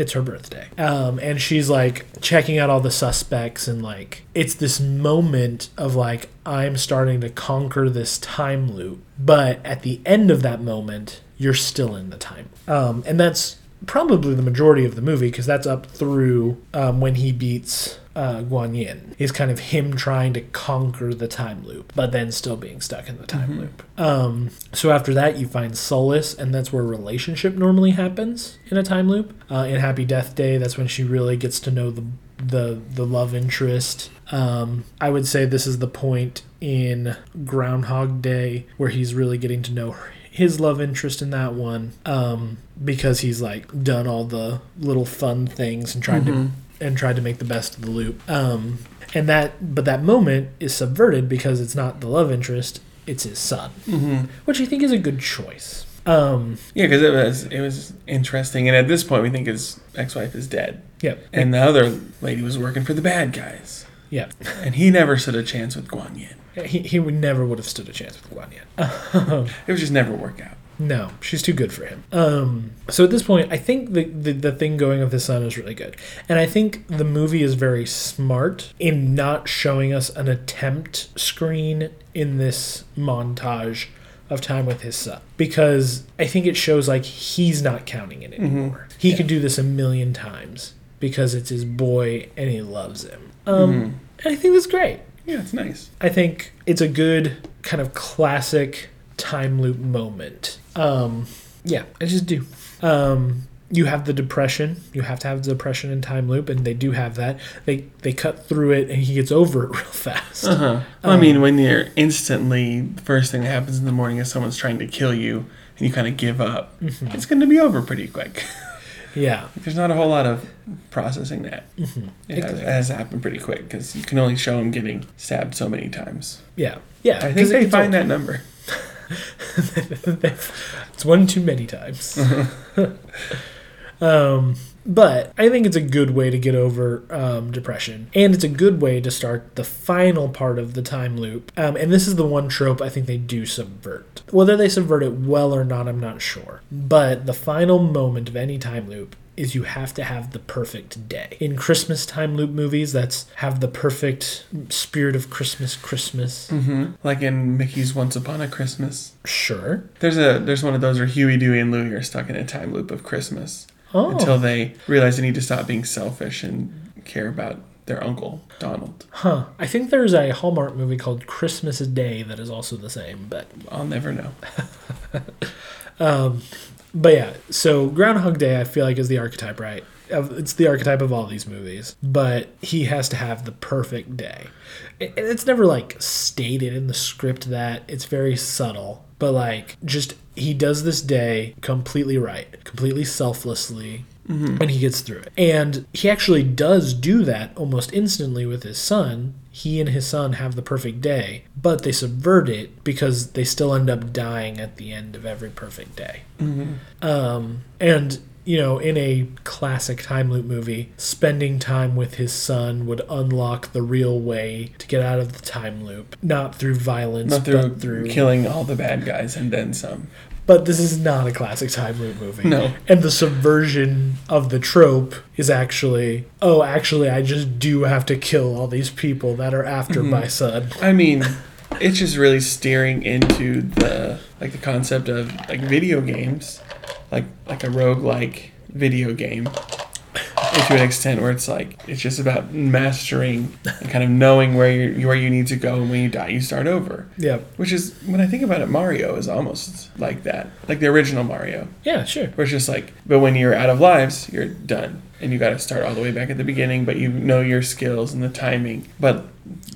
It's her birthday. Um, and she's like checking out all the suspects, and like, it's this moment of like, I'm starting to conquer this time loop. But at the end of that moment, you're still in the time. Um, and that's probably the majority of the movie because that's up through um, when he beats uh, Guan Yin. Is kind of him trying to conquer the time loop, but then still being stuck in the time loop. Um, so after that, you find solace, and that's where relationship normally happens in a time loop. Uh, in Happy Death Day, that's when she really gets to know the the the love interest. Um, I would say this is the point in Groundhog Day where he's really getting to know her, his love interest in that one um, because he's like done all the little fun things and tried to and tried to make the best of the loop. Um, and that but that moment is subverted because it's not the love interest, it's his son, which I think is a good choice. Um, Yeah, because it was it was interesting, and at this point, we think his ex-wife is dead, yeah, and the other lady was working for the bad guys, yeah. and he never stood a chance with Guan Yin. He, he would never would have stood a chance with Guan Yin. It would just never work out. No, she's too good for him. Um, so at this point, I think the, the the thing going with the son is really good, and I think the movie is very smart in not showing us an attempt screen in this montage of time with his son because I think it shows like he's not counting it anymore. He could do this a million times because it's his boy and he loves him. Um, and I think that's great. Yeah, it's nice. I think it's a good kind of classic time loop moment. Um, yeah, I just do. Um, you have the depression. You have to have the depression in time loop, and they do have that. They they cut through it, and he gets over it real fast. Uh-huh. Well, I mean, when you're instantly, the first thing that happens in the morning is someone's trying to kill you, and you kind of give up. It's going to be over pretty quick. Yeah, There's not a whole lot of processing that. It, has, it has to happen pretty quick because you can only show him getting stabbed so many times. yeah, yeah. I think they find that number. it's one too many times. um, but I think it's a good way to get over um, depression, and it's a good way to start the final part of the time loop. Um, and this is the one trope I think they do subvert. Whether they subvert it well or not, I'm not sure. But the final moment of any time loop is you have to have the perfect day. In Christmas time loop movies, that's have the perfect spirit of Christmas, Christmas. Mm-hmm. Like in Mickey's Once Upon a Christmas. Sure. There's a there's one of those where Huey, Dewey, and Louie are stuck in a time loop of Christmas Oh. until they realize they need to stop being selfish and care about their uncle Donald. Huh. I think there's a Hallmark movie called Christmas Day that is also the same, but I'll never know. Um, but yeah. So Groundhog Day, I feel like is the archetype, right? It's the archetype of all these movies, but he has to have the perfect day. And it's never like stated in the script that it's very subtle, but like just he does this day completely right, completely selflessly, mm-hmm. and he gets through it. And he actually does do that almost instantly with his son. He and his son have the perfect day, but they subvert it because they still end up dying at the end of every perfect day. Um, and you know, in a classic time loop movie, spending time with his son would unlock the real way to get out of the time loop, not through violence, Not through, but through killing all the bad guys and then some. But this is not a classic time loop movie. No. And the subversion of the trope is actually, oh, actually, I just do have to kill all these people that are after Mm-hmm. my son. I mean, it's just really steering into the like the concept of like video games, like like a rogue like video game. To an extent where it's like it's just about mastering and kind of knowing where you where you need to go and when you die you start over. Yeah. Which is when I think about it, Mario is almost like that, like the original Mario, Yeah, sure. where it's just like, but when you're out of lives, you're done, and you got to start all the way back at the beginning. But you know your skills and the timing. But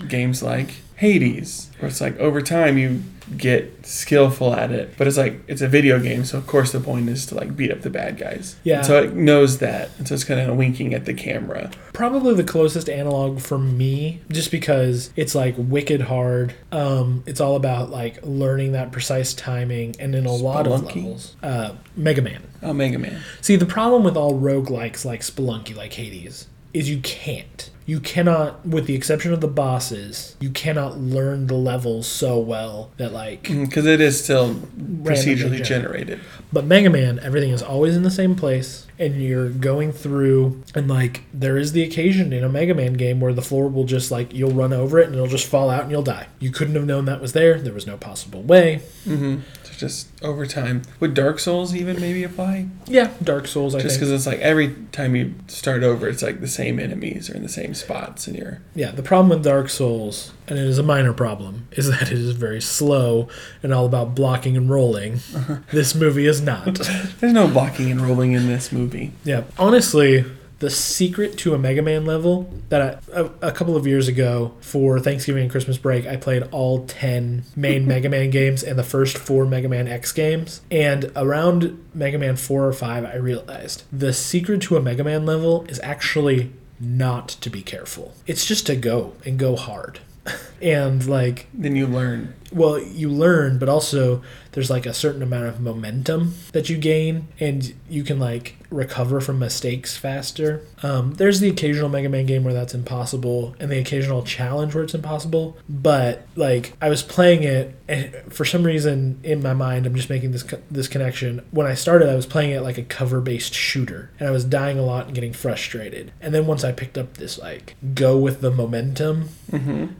games like Hades, where it's like over time you get skillful at it, but it's like it's a video game, so of course the point is to like beat up the bad guys. Yeah. And so it knows that, and so it's kind of winking at the camera. Probably the closest analog for me, just because it's like wicked hard. Um, it's all about like learning that precise timing, and in a lot of levels, uh, Mega Man. Oh, Mega Man. See, the problem with all roguelikes like Spelunky, like Hades, is you can't. You cannot, with the exception of the bosses, you cannot learn the levels so well that like. Because it is still procedurally generated. generated. But Mega Man, everything is always in the same place, and you're going through, and like there is the occasion in a Mega Man game where the floor will just like you'll run over it and it'll just fall out and you'll die. You couldn't have known that was there. There was no possible way. Mm-hmm. So just over time. Would Dark Souls even maybe apply? Yeah, Dark Souls. I Just because it's like every time you start over, it's like the same enemies are in the same spots, and you're Yeah, the problem with Dark Souls, and it is a minor problem, is that it is very slow and all about blocking and rolling. Uh-huh. This movie is not. there's no blocking and rolling in this movie. yeah, honestly, the secret to a Mega Man level that I, a, a couple of years ago for Thanksgiving and Christmas break, I played all 10 main Mega Man games and the first four Mega Man X games. And around Mega Man 4 or 5, I realized the secret to a Mega Man level is actually not to be careful. It's just to go and go hard. and like Then you learn. well you learn but also there's like a certain amount of momentum that you gain and you can like recover from mistakes faster. Um, there's the occasional mega man game where that's impossible and the occasional challenge where it's impossible but like i was playing it and for some reason in my mind i'm just making this co- this connection. When i started i was playing it like a cover based shooter and i was dying a lot and getting frustrated. And then once i picked up this like go with the momentum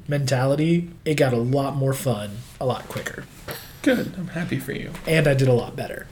mentality it got a lot more fun a lot quicker Good. I'm happy for you. and I did a lot better.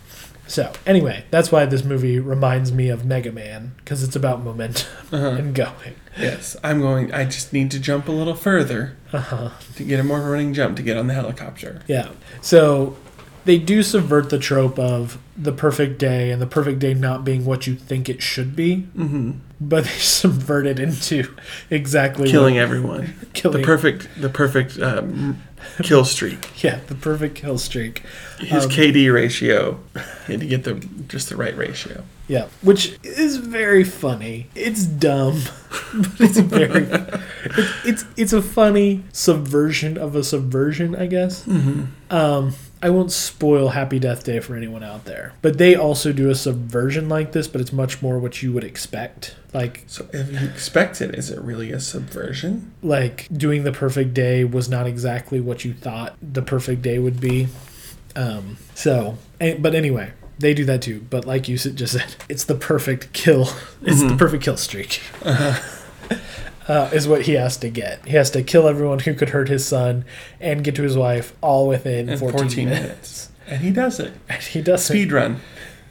So, anyway, that's why this movie reminds me of Mega Man because it's about momentum Uh-huh. and going. Yes, I'm going. I just need to jump a little further Uh huh. to get a more running jump to get on the helicopter. Yeah. So, they do subvert the trope of the perfect day and the perfect day not being what you think it should be, Mm-hmm. but they subvert it into exactly Killing what, everyone. killing The perfect. The perfect um, kill streak. yeah the perfect kill streak. His Um, KD ratio. He had to get the just the right ratio. Yeah, which is very funny. It's dumb, but it's very. it's, it's it's a funny subversion of a subversion, I guess. Mm-hmm. Um, I won't spoil Happy Death Day for anyone out there, but they also do a subversion like this, but it's much more what you would expect. Like So if you expect it, is it really a subversion? like doing the perfect day was not exactly what you thought the perfect day would be. Um, so, but anyway, they do that too. But like you just said, it's the perfect kill. It's the perfect kill streak. Uh, is what he has to get. He has to kill everyone who could hurt his son and get to his wife all within In 14, 14 minutes. minutes. And he does it. And he does Speed run.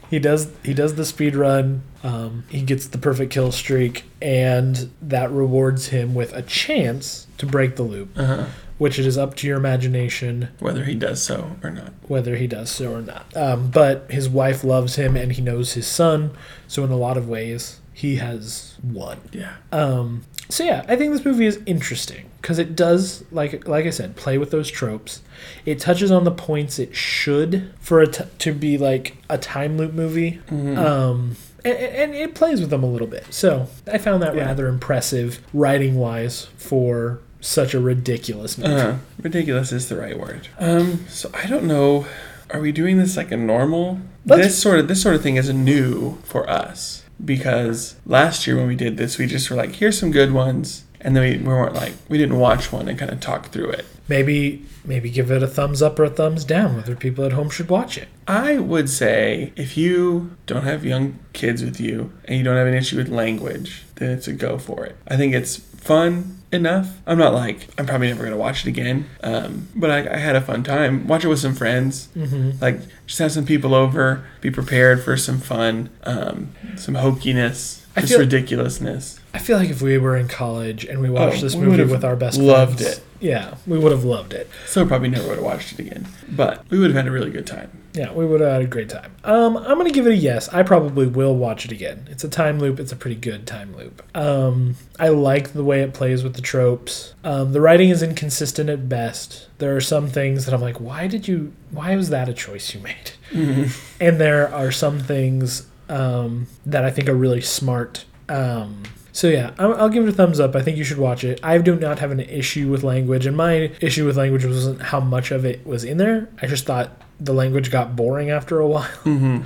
he does he does the speed run. Um, he gets the perfect kill streak, and that rewards him with a chance to break the loop, Uh-huh. which it is up to your imagination Whether he does so or not. whether he does so or not. Um, but his wife loves him, and he knows his son, so in a lot of ways, he has won. Yeah. Um, so yeah, I think this movie is interesting because it does, like like I said, play with those tropes. It touches on the points it should for it to be like a time loop movie. Um, and, and it plays with them a little bit. So I found that Yeah. rather impressive writing wise for such a ridiculous movie. Uh, ridiculous is the right word. Um, so I don't know. are we doing this like a normal? Let's- this sort of this sort of thing is new for us because last year when we did this, we just were like, here's some good ones, and then we, we weren't like we didn't watch one and kind of talk through it. Maybe maybe give it a thumbs up or a thumbs down. Whether people at home should watch it. I would say if you don't have young kids with you and you don't have an issue with language, then it's a go for it. I think it's fun enough. I'm not like I'm probably never gonna watch it again, um, but I, I had a fun time. Watch it with some friends. Mm-hmm. Like just have some people over. Be prepared for some fun, um, some hokiness, I just feel- ridiculousness. I feel like if we were in college and we watched Oh, this we movie with our best friends. loved friends, it. Yeah, we would have loved it. So probably never would have watched it again, but we would have had a really good time. Yeah, we would have had a great time. Um, I'm gonna give it a yes. I probably will watch it again. It's a time loop. It's a pretty good time loop. Um, I like the way it plays with the tropes. Um, the writing is inconsistent at best. There are some things that I'm like, why did you? Why was that a choice you made? and there are some things um, that I think are really smart. Um, so yeah, I'll, give it a thumbs up. I think you should watch it. I do not have an issue with language, and my issue with language wasn't how much of it was in there. I just thought the language got boring after a while. Mm-hmm.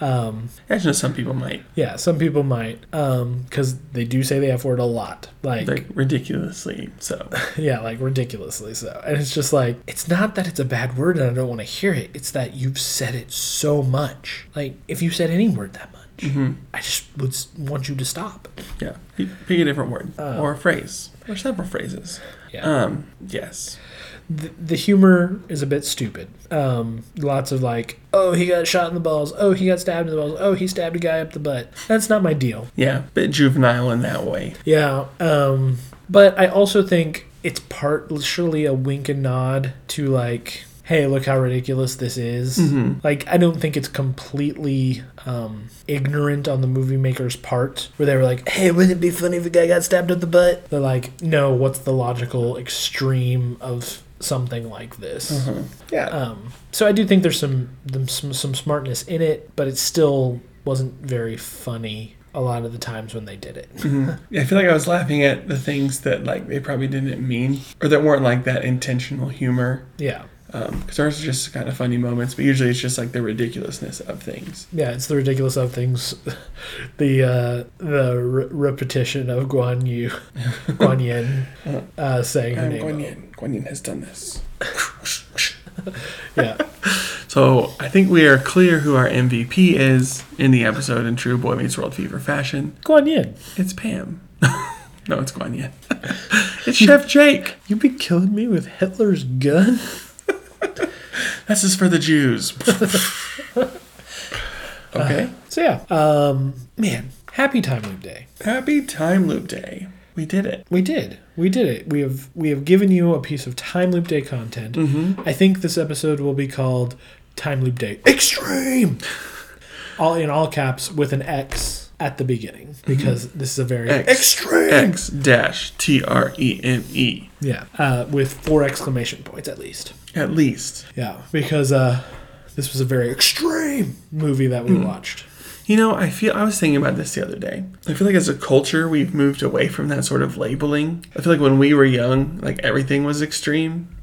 Um, I know some people might yeah, some people might, because they do say the F word a lot. Like, like ridiculously so. yeah, like ridiculously so. And it's just like, it's not that it's a bad word and I don't want to hear it. It's that you've said it so much. Like, if you said any word that much, Mm-hmm. I just would want you to stop. Yeah, pick a different word Uh, or a phrase or several phrases. Yeah. Um, yes. The, the humor is a bit stupid. Um, lots of like, oh, he got shot in the balls. Oh, he got stabbed in the balls. Oh, he stabbed a guy up the butt. That's not my deal. Yeah, bit juvenile in that way. Yeah. Um, but I also think it's partially a wink and nod to like, hey, look how ridiculous this is. Mhm. Like, I don't think it's completely um, ignorant on the movie maker's part, where they were like, hey, wouldn't it be funny if a guy got stabbed up the butt? They're like, no, what's the logical extreme of something like this? Uh-huh. Yeah. Um, so I do think there's some, some some smartness in it, but it still wasn't very funny a lot of the times when they did it. Mhm. Yeah, I feel like I was laughing at the things that like they probably didn't mean or that weren't like that intentional humor. Yeah. Because ours are just kind of funny moments, but usually it's just like the ridiculousness of things. Yeah, it's the ridiculous of things, the uh, the re- repetition of Guan Yu, Guan Yin, uh, saying her Um, name. Guan Yin. Guan Yin has done this. Yeah, So I think we are clear who our MVP is in the episode in true Boy Meets World Fever fashion. Guan Yin. It's Pam. no, it's Guan Yin. it's Chef Jake. You've been killing me with Hitler's gun. This is for the Jews. okay. So yeah, um, man, happy time loop day. Happy Time Loop Day. We did it. We did. We did it. We have we have given you a piece of time loop day content. Mm-hmm. I think this episode will be called Time Loop Day Extreme. All in all caps with an X at the beginning because this is a very X. extreme. X dash T R E M E. Yeah, uh, with four exclamation points at least. At least. Yeah, because uh, this was a very extreme movie that we watched. You know, I feel I was thinking about this the other day. I feel like as a culture we've moved away from that sort of labeling. I feel like when we were young, like everything was extreme.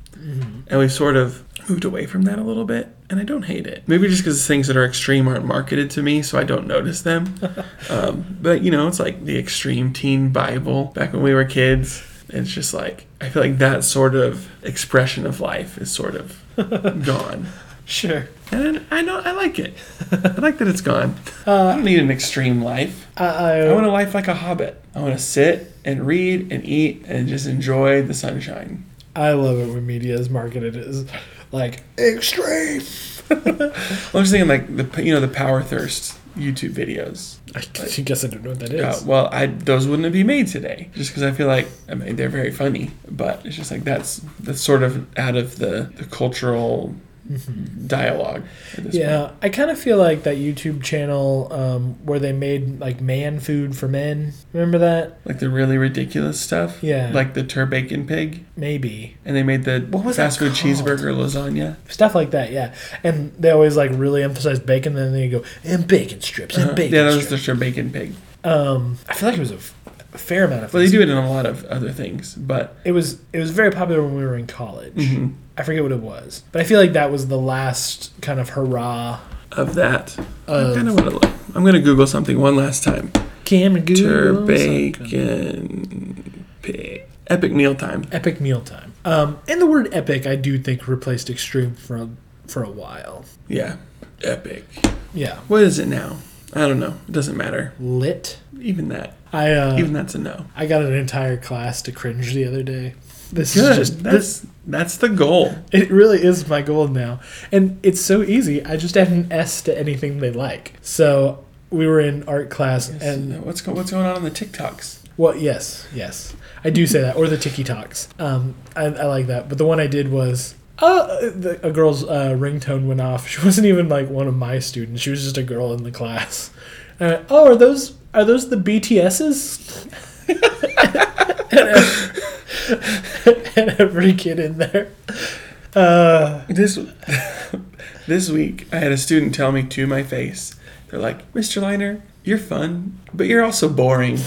And we've sort of moved away from that a little bit, and I don't hate it. Maybe just because things that are extreme aren't marketed to me, so I don't notice them. um, but you know, it's like the extreme teen Bible back when we were kids. It's just like I feel like that sort of expression of life is sort of gone. Sure. And I know I like it. I like that it's gone. Uh, I don't need an extreme life. I, I, I want a life like a hobbit. I want to sit and read and eat and just enjoy the sunshine. I love it when media is marketed as like extreme. I'm just thinking like the you know the power thirst YouTube videos. I guess I don't know what that is. Uh, well, I those wouldn't be made today just because I feel like I mean they're very funny, but it's just like that's that's sort of out of the the cultural dialogue. Yeah, I kind of feel like that YouTube channel um, where they made like man food for men. Remember that? like the really ridiculous stuff. Yeah. like the turbacon pig, Maybe and they made the What was fast food called? cheeseburger lasagna. stuff like that. Yeah, and they always like really emphasize bacon. and Then they go and bacon strips and Uh, bacon yeah, that was strips. the turbacon pig. Um, I feel like it was a fair amount of. Well, they do it in a lot of other things, but It was it was very popular when we were in college. mhm. I forget what it was, but I feel like that was the last kind of hurrah. Of that, I kind of want to. Look. I'm gonna Google something one last time. Cameron Google. Turbacon pig. Epic mealtime. Epic mealtime. Um, and the word epic, I do think replaced extreme for a, for a while. Yeah, epic. Yeah, What is it now? I don't know. It doesn't matter. lit. Even that. I uh, Even that's a no. I got an entire class to cringe the other day. This Good. is just this. That's the goal. It really is my goal now, and it's so easy. I just add an S to anything they like. So we were in art class, and And what's go, what's going on on the TikToks? Well, yes, yes, I do say that, or the Tiki Talks. Um, I, I like that, but the one I did was. Uh, the, a girl's uh, ringtone went off. She wasn't even like one of my students. She was just a girl in the class. Went, oh, are those are those the BTSs? And, every kid in there. Uh, This this week, I had a student tell me to my face, they're like, "Mr. Liner, you're fun, but you're also boring,"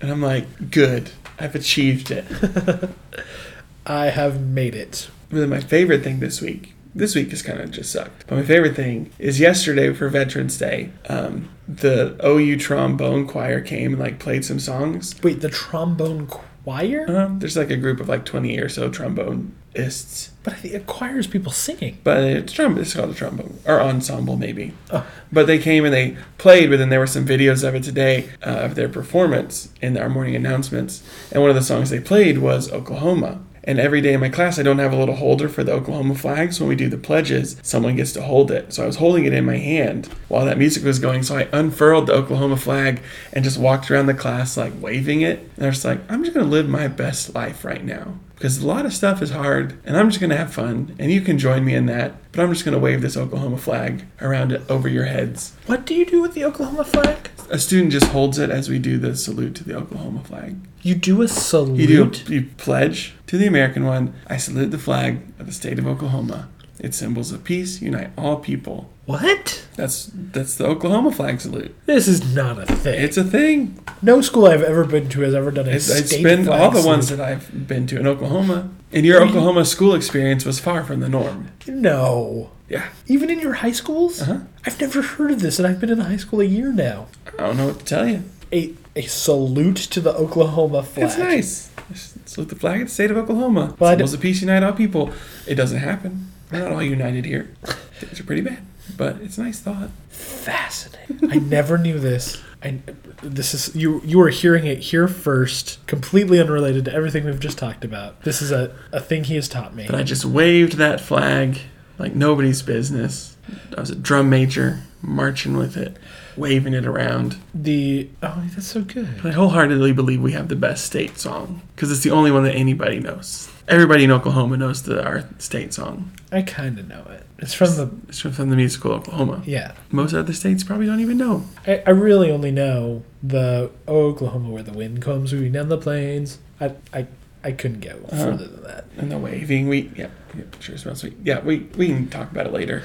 and I'm like, "Good, I've achieved it." I have made it. Really, my favorite thing this week, this week has kind of just sucked. But my favorite thing is yesterday for Veterans Day, um, the OU trombone choir came and like played some songs. Wait, the trombone choir? Um, there's like a group of like 20 or so tromboneists, But I think it choirs people singing. but it's trombone. It's called a trombone or ensemble maybe. Oh. But they came and they played, but then there were some videos of it today uh, of their performance in our morning announcements. And one of the songs they played was Oklahoma. And every day in my class, I don't have a little holder for the Oklahoma flag. So when we do the pledges, someone gets to hold it. So I was holding it in my hand while that music was going. So I unfurled the Oklahoma flag and just walked around the class, like waving it. And I was like, I'm just going to live my best life right now. Because a lot of stuff is hard, and I'm just going to have fun. And you can join me in that. But I'm just going to wave this Oklahoma flag around it over your heads. What do you do with the Oklahoma flag? A student just holds it as we do the salute to the Oklahoma flag. You do a salute. You do you pledge to the American one. I salute the flag of the state of Oklahoma. Its symbols of peace unite all people. What? That's that's the Oklahoma flag salute. This is not a thing. It's a thing. no school I've ever been to has ever done a It's, it's state been flag all the ones that I've been to in Oklahoma. And your Oklahoma school experience was far from the norm. No. Yeah, Even in your high schools? Uh-huh. I've never heard of this, and I've been in high school a year now. I don't know what to tell you. A a salute to the Oklahoma flag. It's nice. Salute the flag of the state of Oklahoma. Well, I of peace unite all people. It doesn't happen. We're not all united here. Things are pretty bad, but it's a nice thought. Fascinating. I never knew this. I this is you you are hearing it here first, completely unrelated to everything we've just talked about. This is a, a thing he has taught me. But I just waved that flag like nobody's business. I was a drum major, marching with it, waving it around. The oh that's so good. I wholeheartedly believe we have the best state song because it's the only one that anybody knows. Everybody in Oklahoma knows the our state song. I kind of know it. It's from the It's from from the musical Oklahoma. yeah. Most other states probably don't even know. I, I really only know the oh, Oklahoma where the wind comes moving down the plains. I I, I couldn't go Uh-huh. further than that. And the waving, we yeah, yeah sure smells sweet. Yeah, we we can talk about it later.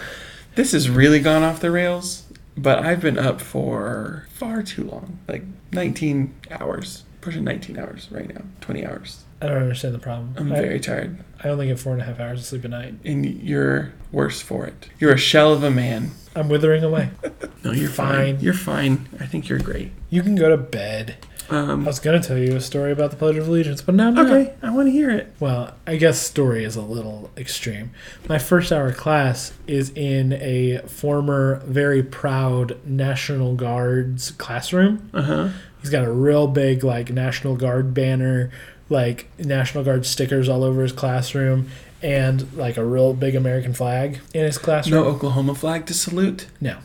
This has really gone off the rails, but I've been up for far too long, like 19 hours, pushing 19 hours right now, 20 hours. I don't understand the problem. I'm I, very tired, I only get four and a half hours of sleep a night. and you're worse for it. You're a shell of a man. I'm withering away. No, you're Fine. fine. You're fine. I think you're great. You can go to bed. I Um, was gonna tell you a story about the Pledge of Allegiance, but now I'm not. okay, I want to hear it. Well, I guess story is a little extreme. My first hour class is in a former, very proud National Guard's classroom. Uh huh. He's got a real big, like, National Guard banner, like, National Guard stickers all over his classroom, and, like, a real big American flag in his classroom. No Oklahoma flag to salute. No.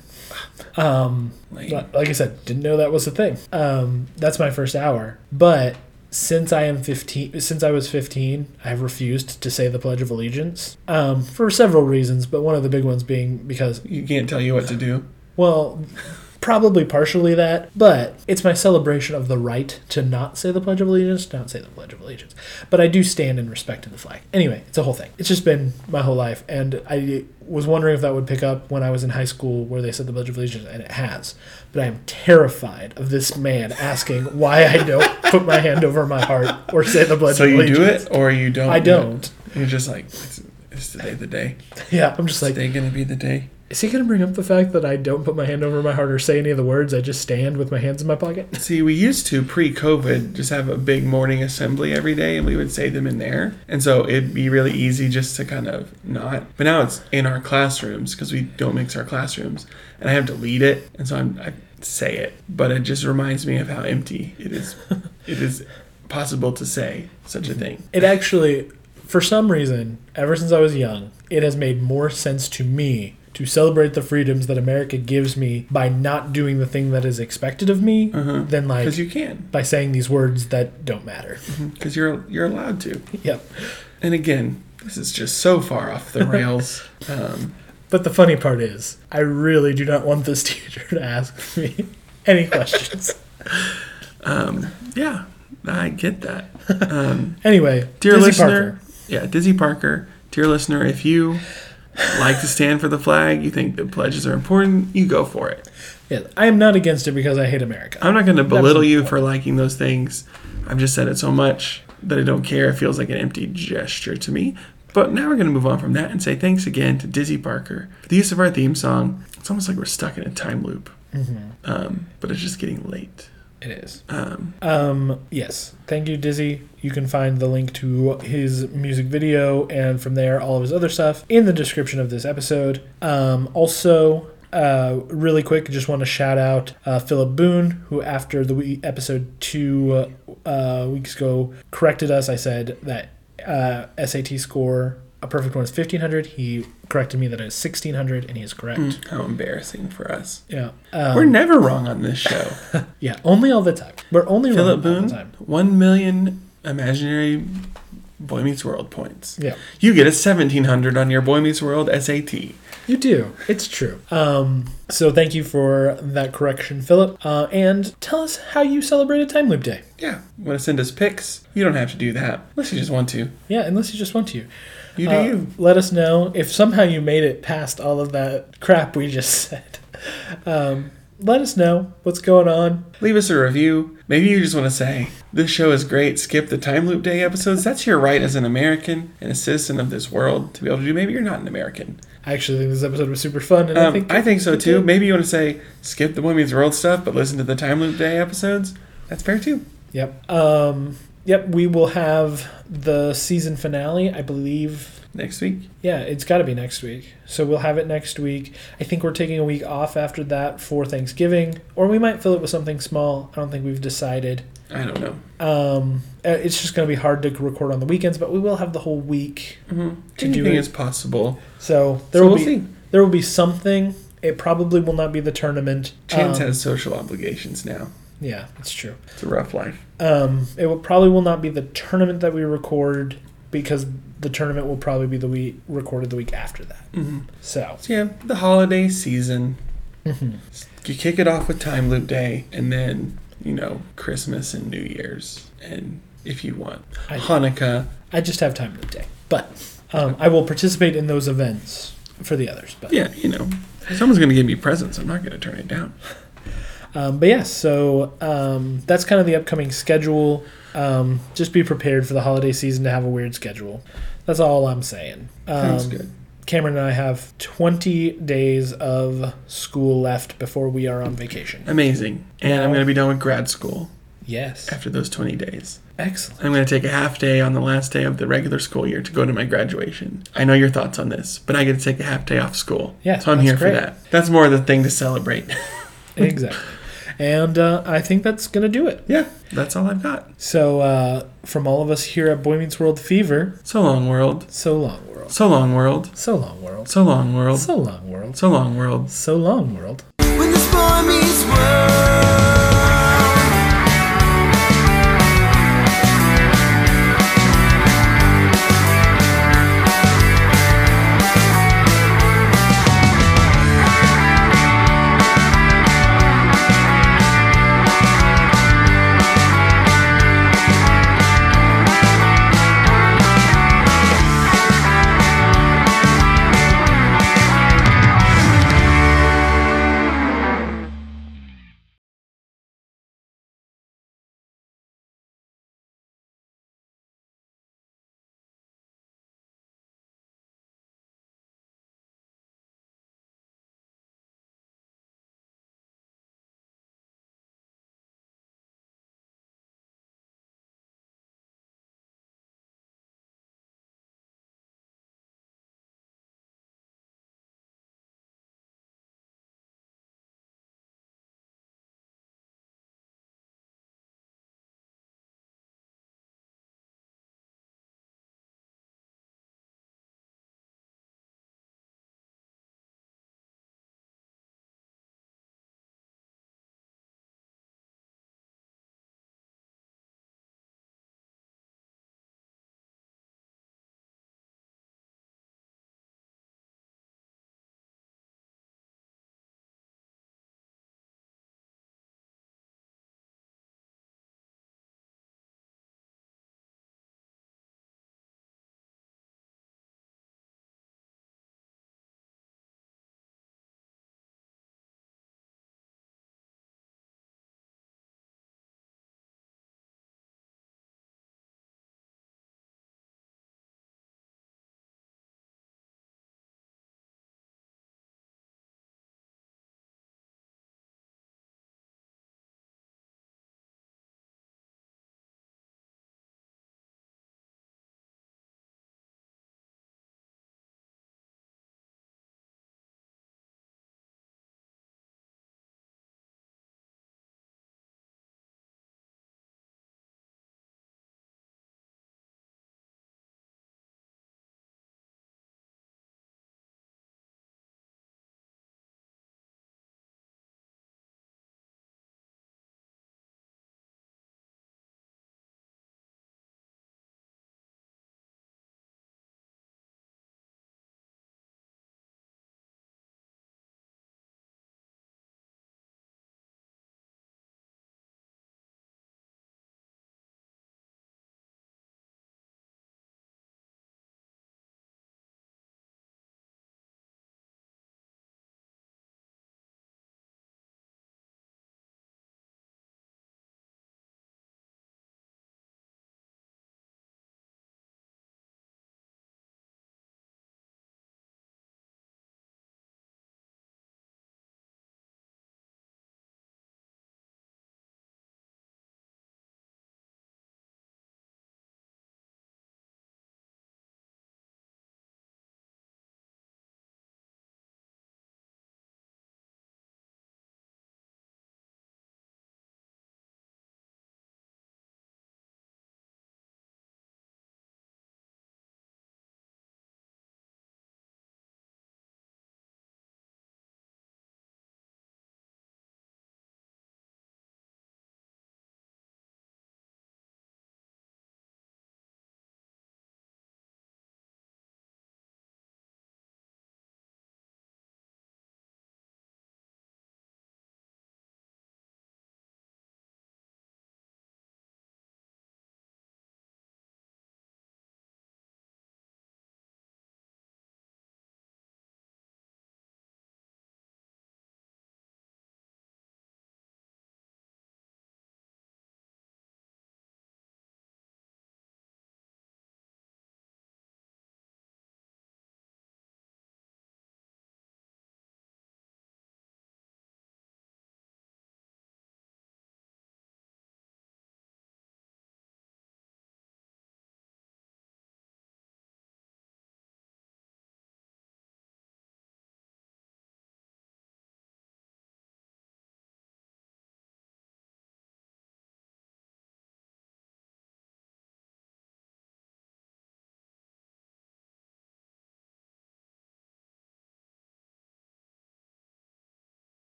Um, Like, I said, didn't know that was a thing. Um, that's my first hour. But since I am 15, since I was 15, I have refused to say the Pledge of Allegiance um, for several reasons. But one of the big ones being because, you can't tell you what to do. well, probably partially that, but it's my celebration of the right to not say the Pledge of Allegiance, not say the Pledge of Allegiance. But I do stand in respect to the flag. Anyway, it's a whole thing. It's just been my whole life, and I was wondering if that would pick up when I was in high school where they said the Pledge of Allegiance, and it has. But I am terrified of this man asking why I don't put my hand over my heart or say the Pledge So of you do it or you don't? I do don't. You're just like Is today the day? Yeah, I'm just Is like, today gonna be the day? is he gonna bring up the fact that I don't put my hand over my heart or say any of the words? I just stand with my hands in my pocket. See, we used to pre-COVID just have a big morning assembly every day, and we would say them in there, and so it'd be really easy just to kind of not. But now it's in our classrooms because we don't mix our classrooms, and I have to lead it, and so I'm, I say it, but it just reminds me of how empty it is. it is possible to say such a thing. It actually, for some reason, ever since I was young, it has made more sense to me to celebrate the freedoms that America gives me by not doing the thing that is expected of me than like Because you can, by saying these words that don't matter. because you're you're allowed to. yep. And again, this is just so far off the rails. Um, But the funny part is, I really do not want this teacher to ask me any questions. um, yeah, I get that. Um, Anyway, dear Dizzy listener, Parker. Yeah, Dizzy Parker, dear listener, if you like to stand for the flag, you think the pledges are important, you go for it. Yeah, I am not against it because I hate America. I'm not going to belittle you for liking those things. I've just said it so much that I don't care. It feels like an empty gesture to me. But now we're going to move on from that and say thanks again to Dizzy Parker for the use of our theme song. It's almost like we're stuck in a time loop, um, but it's just getting late. It is. Um, Um, yes. Thank you, Dizzy. You can find the link to his music video and from there all of his other stuff in the description of this episode. Um, also, uh, really quick, just want to shout out uh, Philip Boone, who after the we- episode two uh, weeks ago corrected us. I said that uh, SAT score, a perfect one is 1500. He corrected me that it's 1600, and he is correct. how embarrassing for us. Yeah. Um, We're never wrong on this show. yeah, only all the time. We're only Philip wrong all the time. 1 million imaginary Boy Meets World points. Yeah. You get a 1700 on your Boy Meets World SAT. You do. It's true. Um, so thank you for that correction, Philip. Uh, and tell us how you celebrated Time Loop Day. Yeah. Want to send us pics? You don't have to do that unless you just want to. Yeah, unless you just want to. You do Uh, you. Let us know if somehow you made it past all of that crap we just said. Um, let us know what's going on. Leave us a review. Maybe you just want to say, this show is great. Skip the Time Loop Day episodes. That's your right as an American and a citizen of this world to be able to do. Maybe you're not an American. I actually think this episode was super fun, and I Um, think I think so too. did. Maybe you want to say, skip the Boy Meets World stuff, but listen to the Time Loop Day episodes. That's fair too. Yep. Um, yep. We will have the season finale, I believe, Next week. Yeah, it's got to be next week. So we'll have it next week. I think we're taking a week off after that for Thanksgiving, or we might fill it with something small. I don't think we've decided. I don't know. Um, uh, it's just going to be hard to record on the weekends, but we will have the whole week. Mm-hmm. To do Anything it. is possible. So there So will we'll be see. there will be something. It probably will not be the tournament. Chance Um, has social obligations now. Yeah, it's true. It's a rough life. Um, it will probably will not be the tournament that we record because the tournament will probably be the week recorded the week after that. Mm-hmm. So. So yeah, the holiday season. mhm. You kick it off with Time Loop Day, and then you know Christmas and New Year's, and if you want I- Hanukkah. I just have time Loop day, but um, I will participate in those events for the others. But Yeah, you know, someone's gonna give me presents. I'm not gonna turn it down. Um, but yeah, so um, that's kind of the upcoming schedule. Um, just be prepared for the holiday season to have a weird schedule. That's all I'm saying. Um, Sounds good. Cameron and I have 20 days of school left before we are on vacation. Amazing. And I'm gonna be done with grad school Yes, after those 20 days. excellent. I'm going to take a half day on the last day of the regular school year to go to my graduation. I know your thoughts on this, but I get to take a half day off school. Yeah, So I'm here great. for that. That's more the thing to celebrate. exactly. And uh, I think that's gonna do it. yeah, that's all I've got. So uh, from all of us here at Boy Meets World Fever, So long, world. so long, world. So long, world. So long, world. So long, world. So long, world. So long, world. So long, world.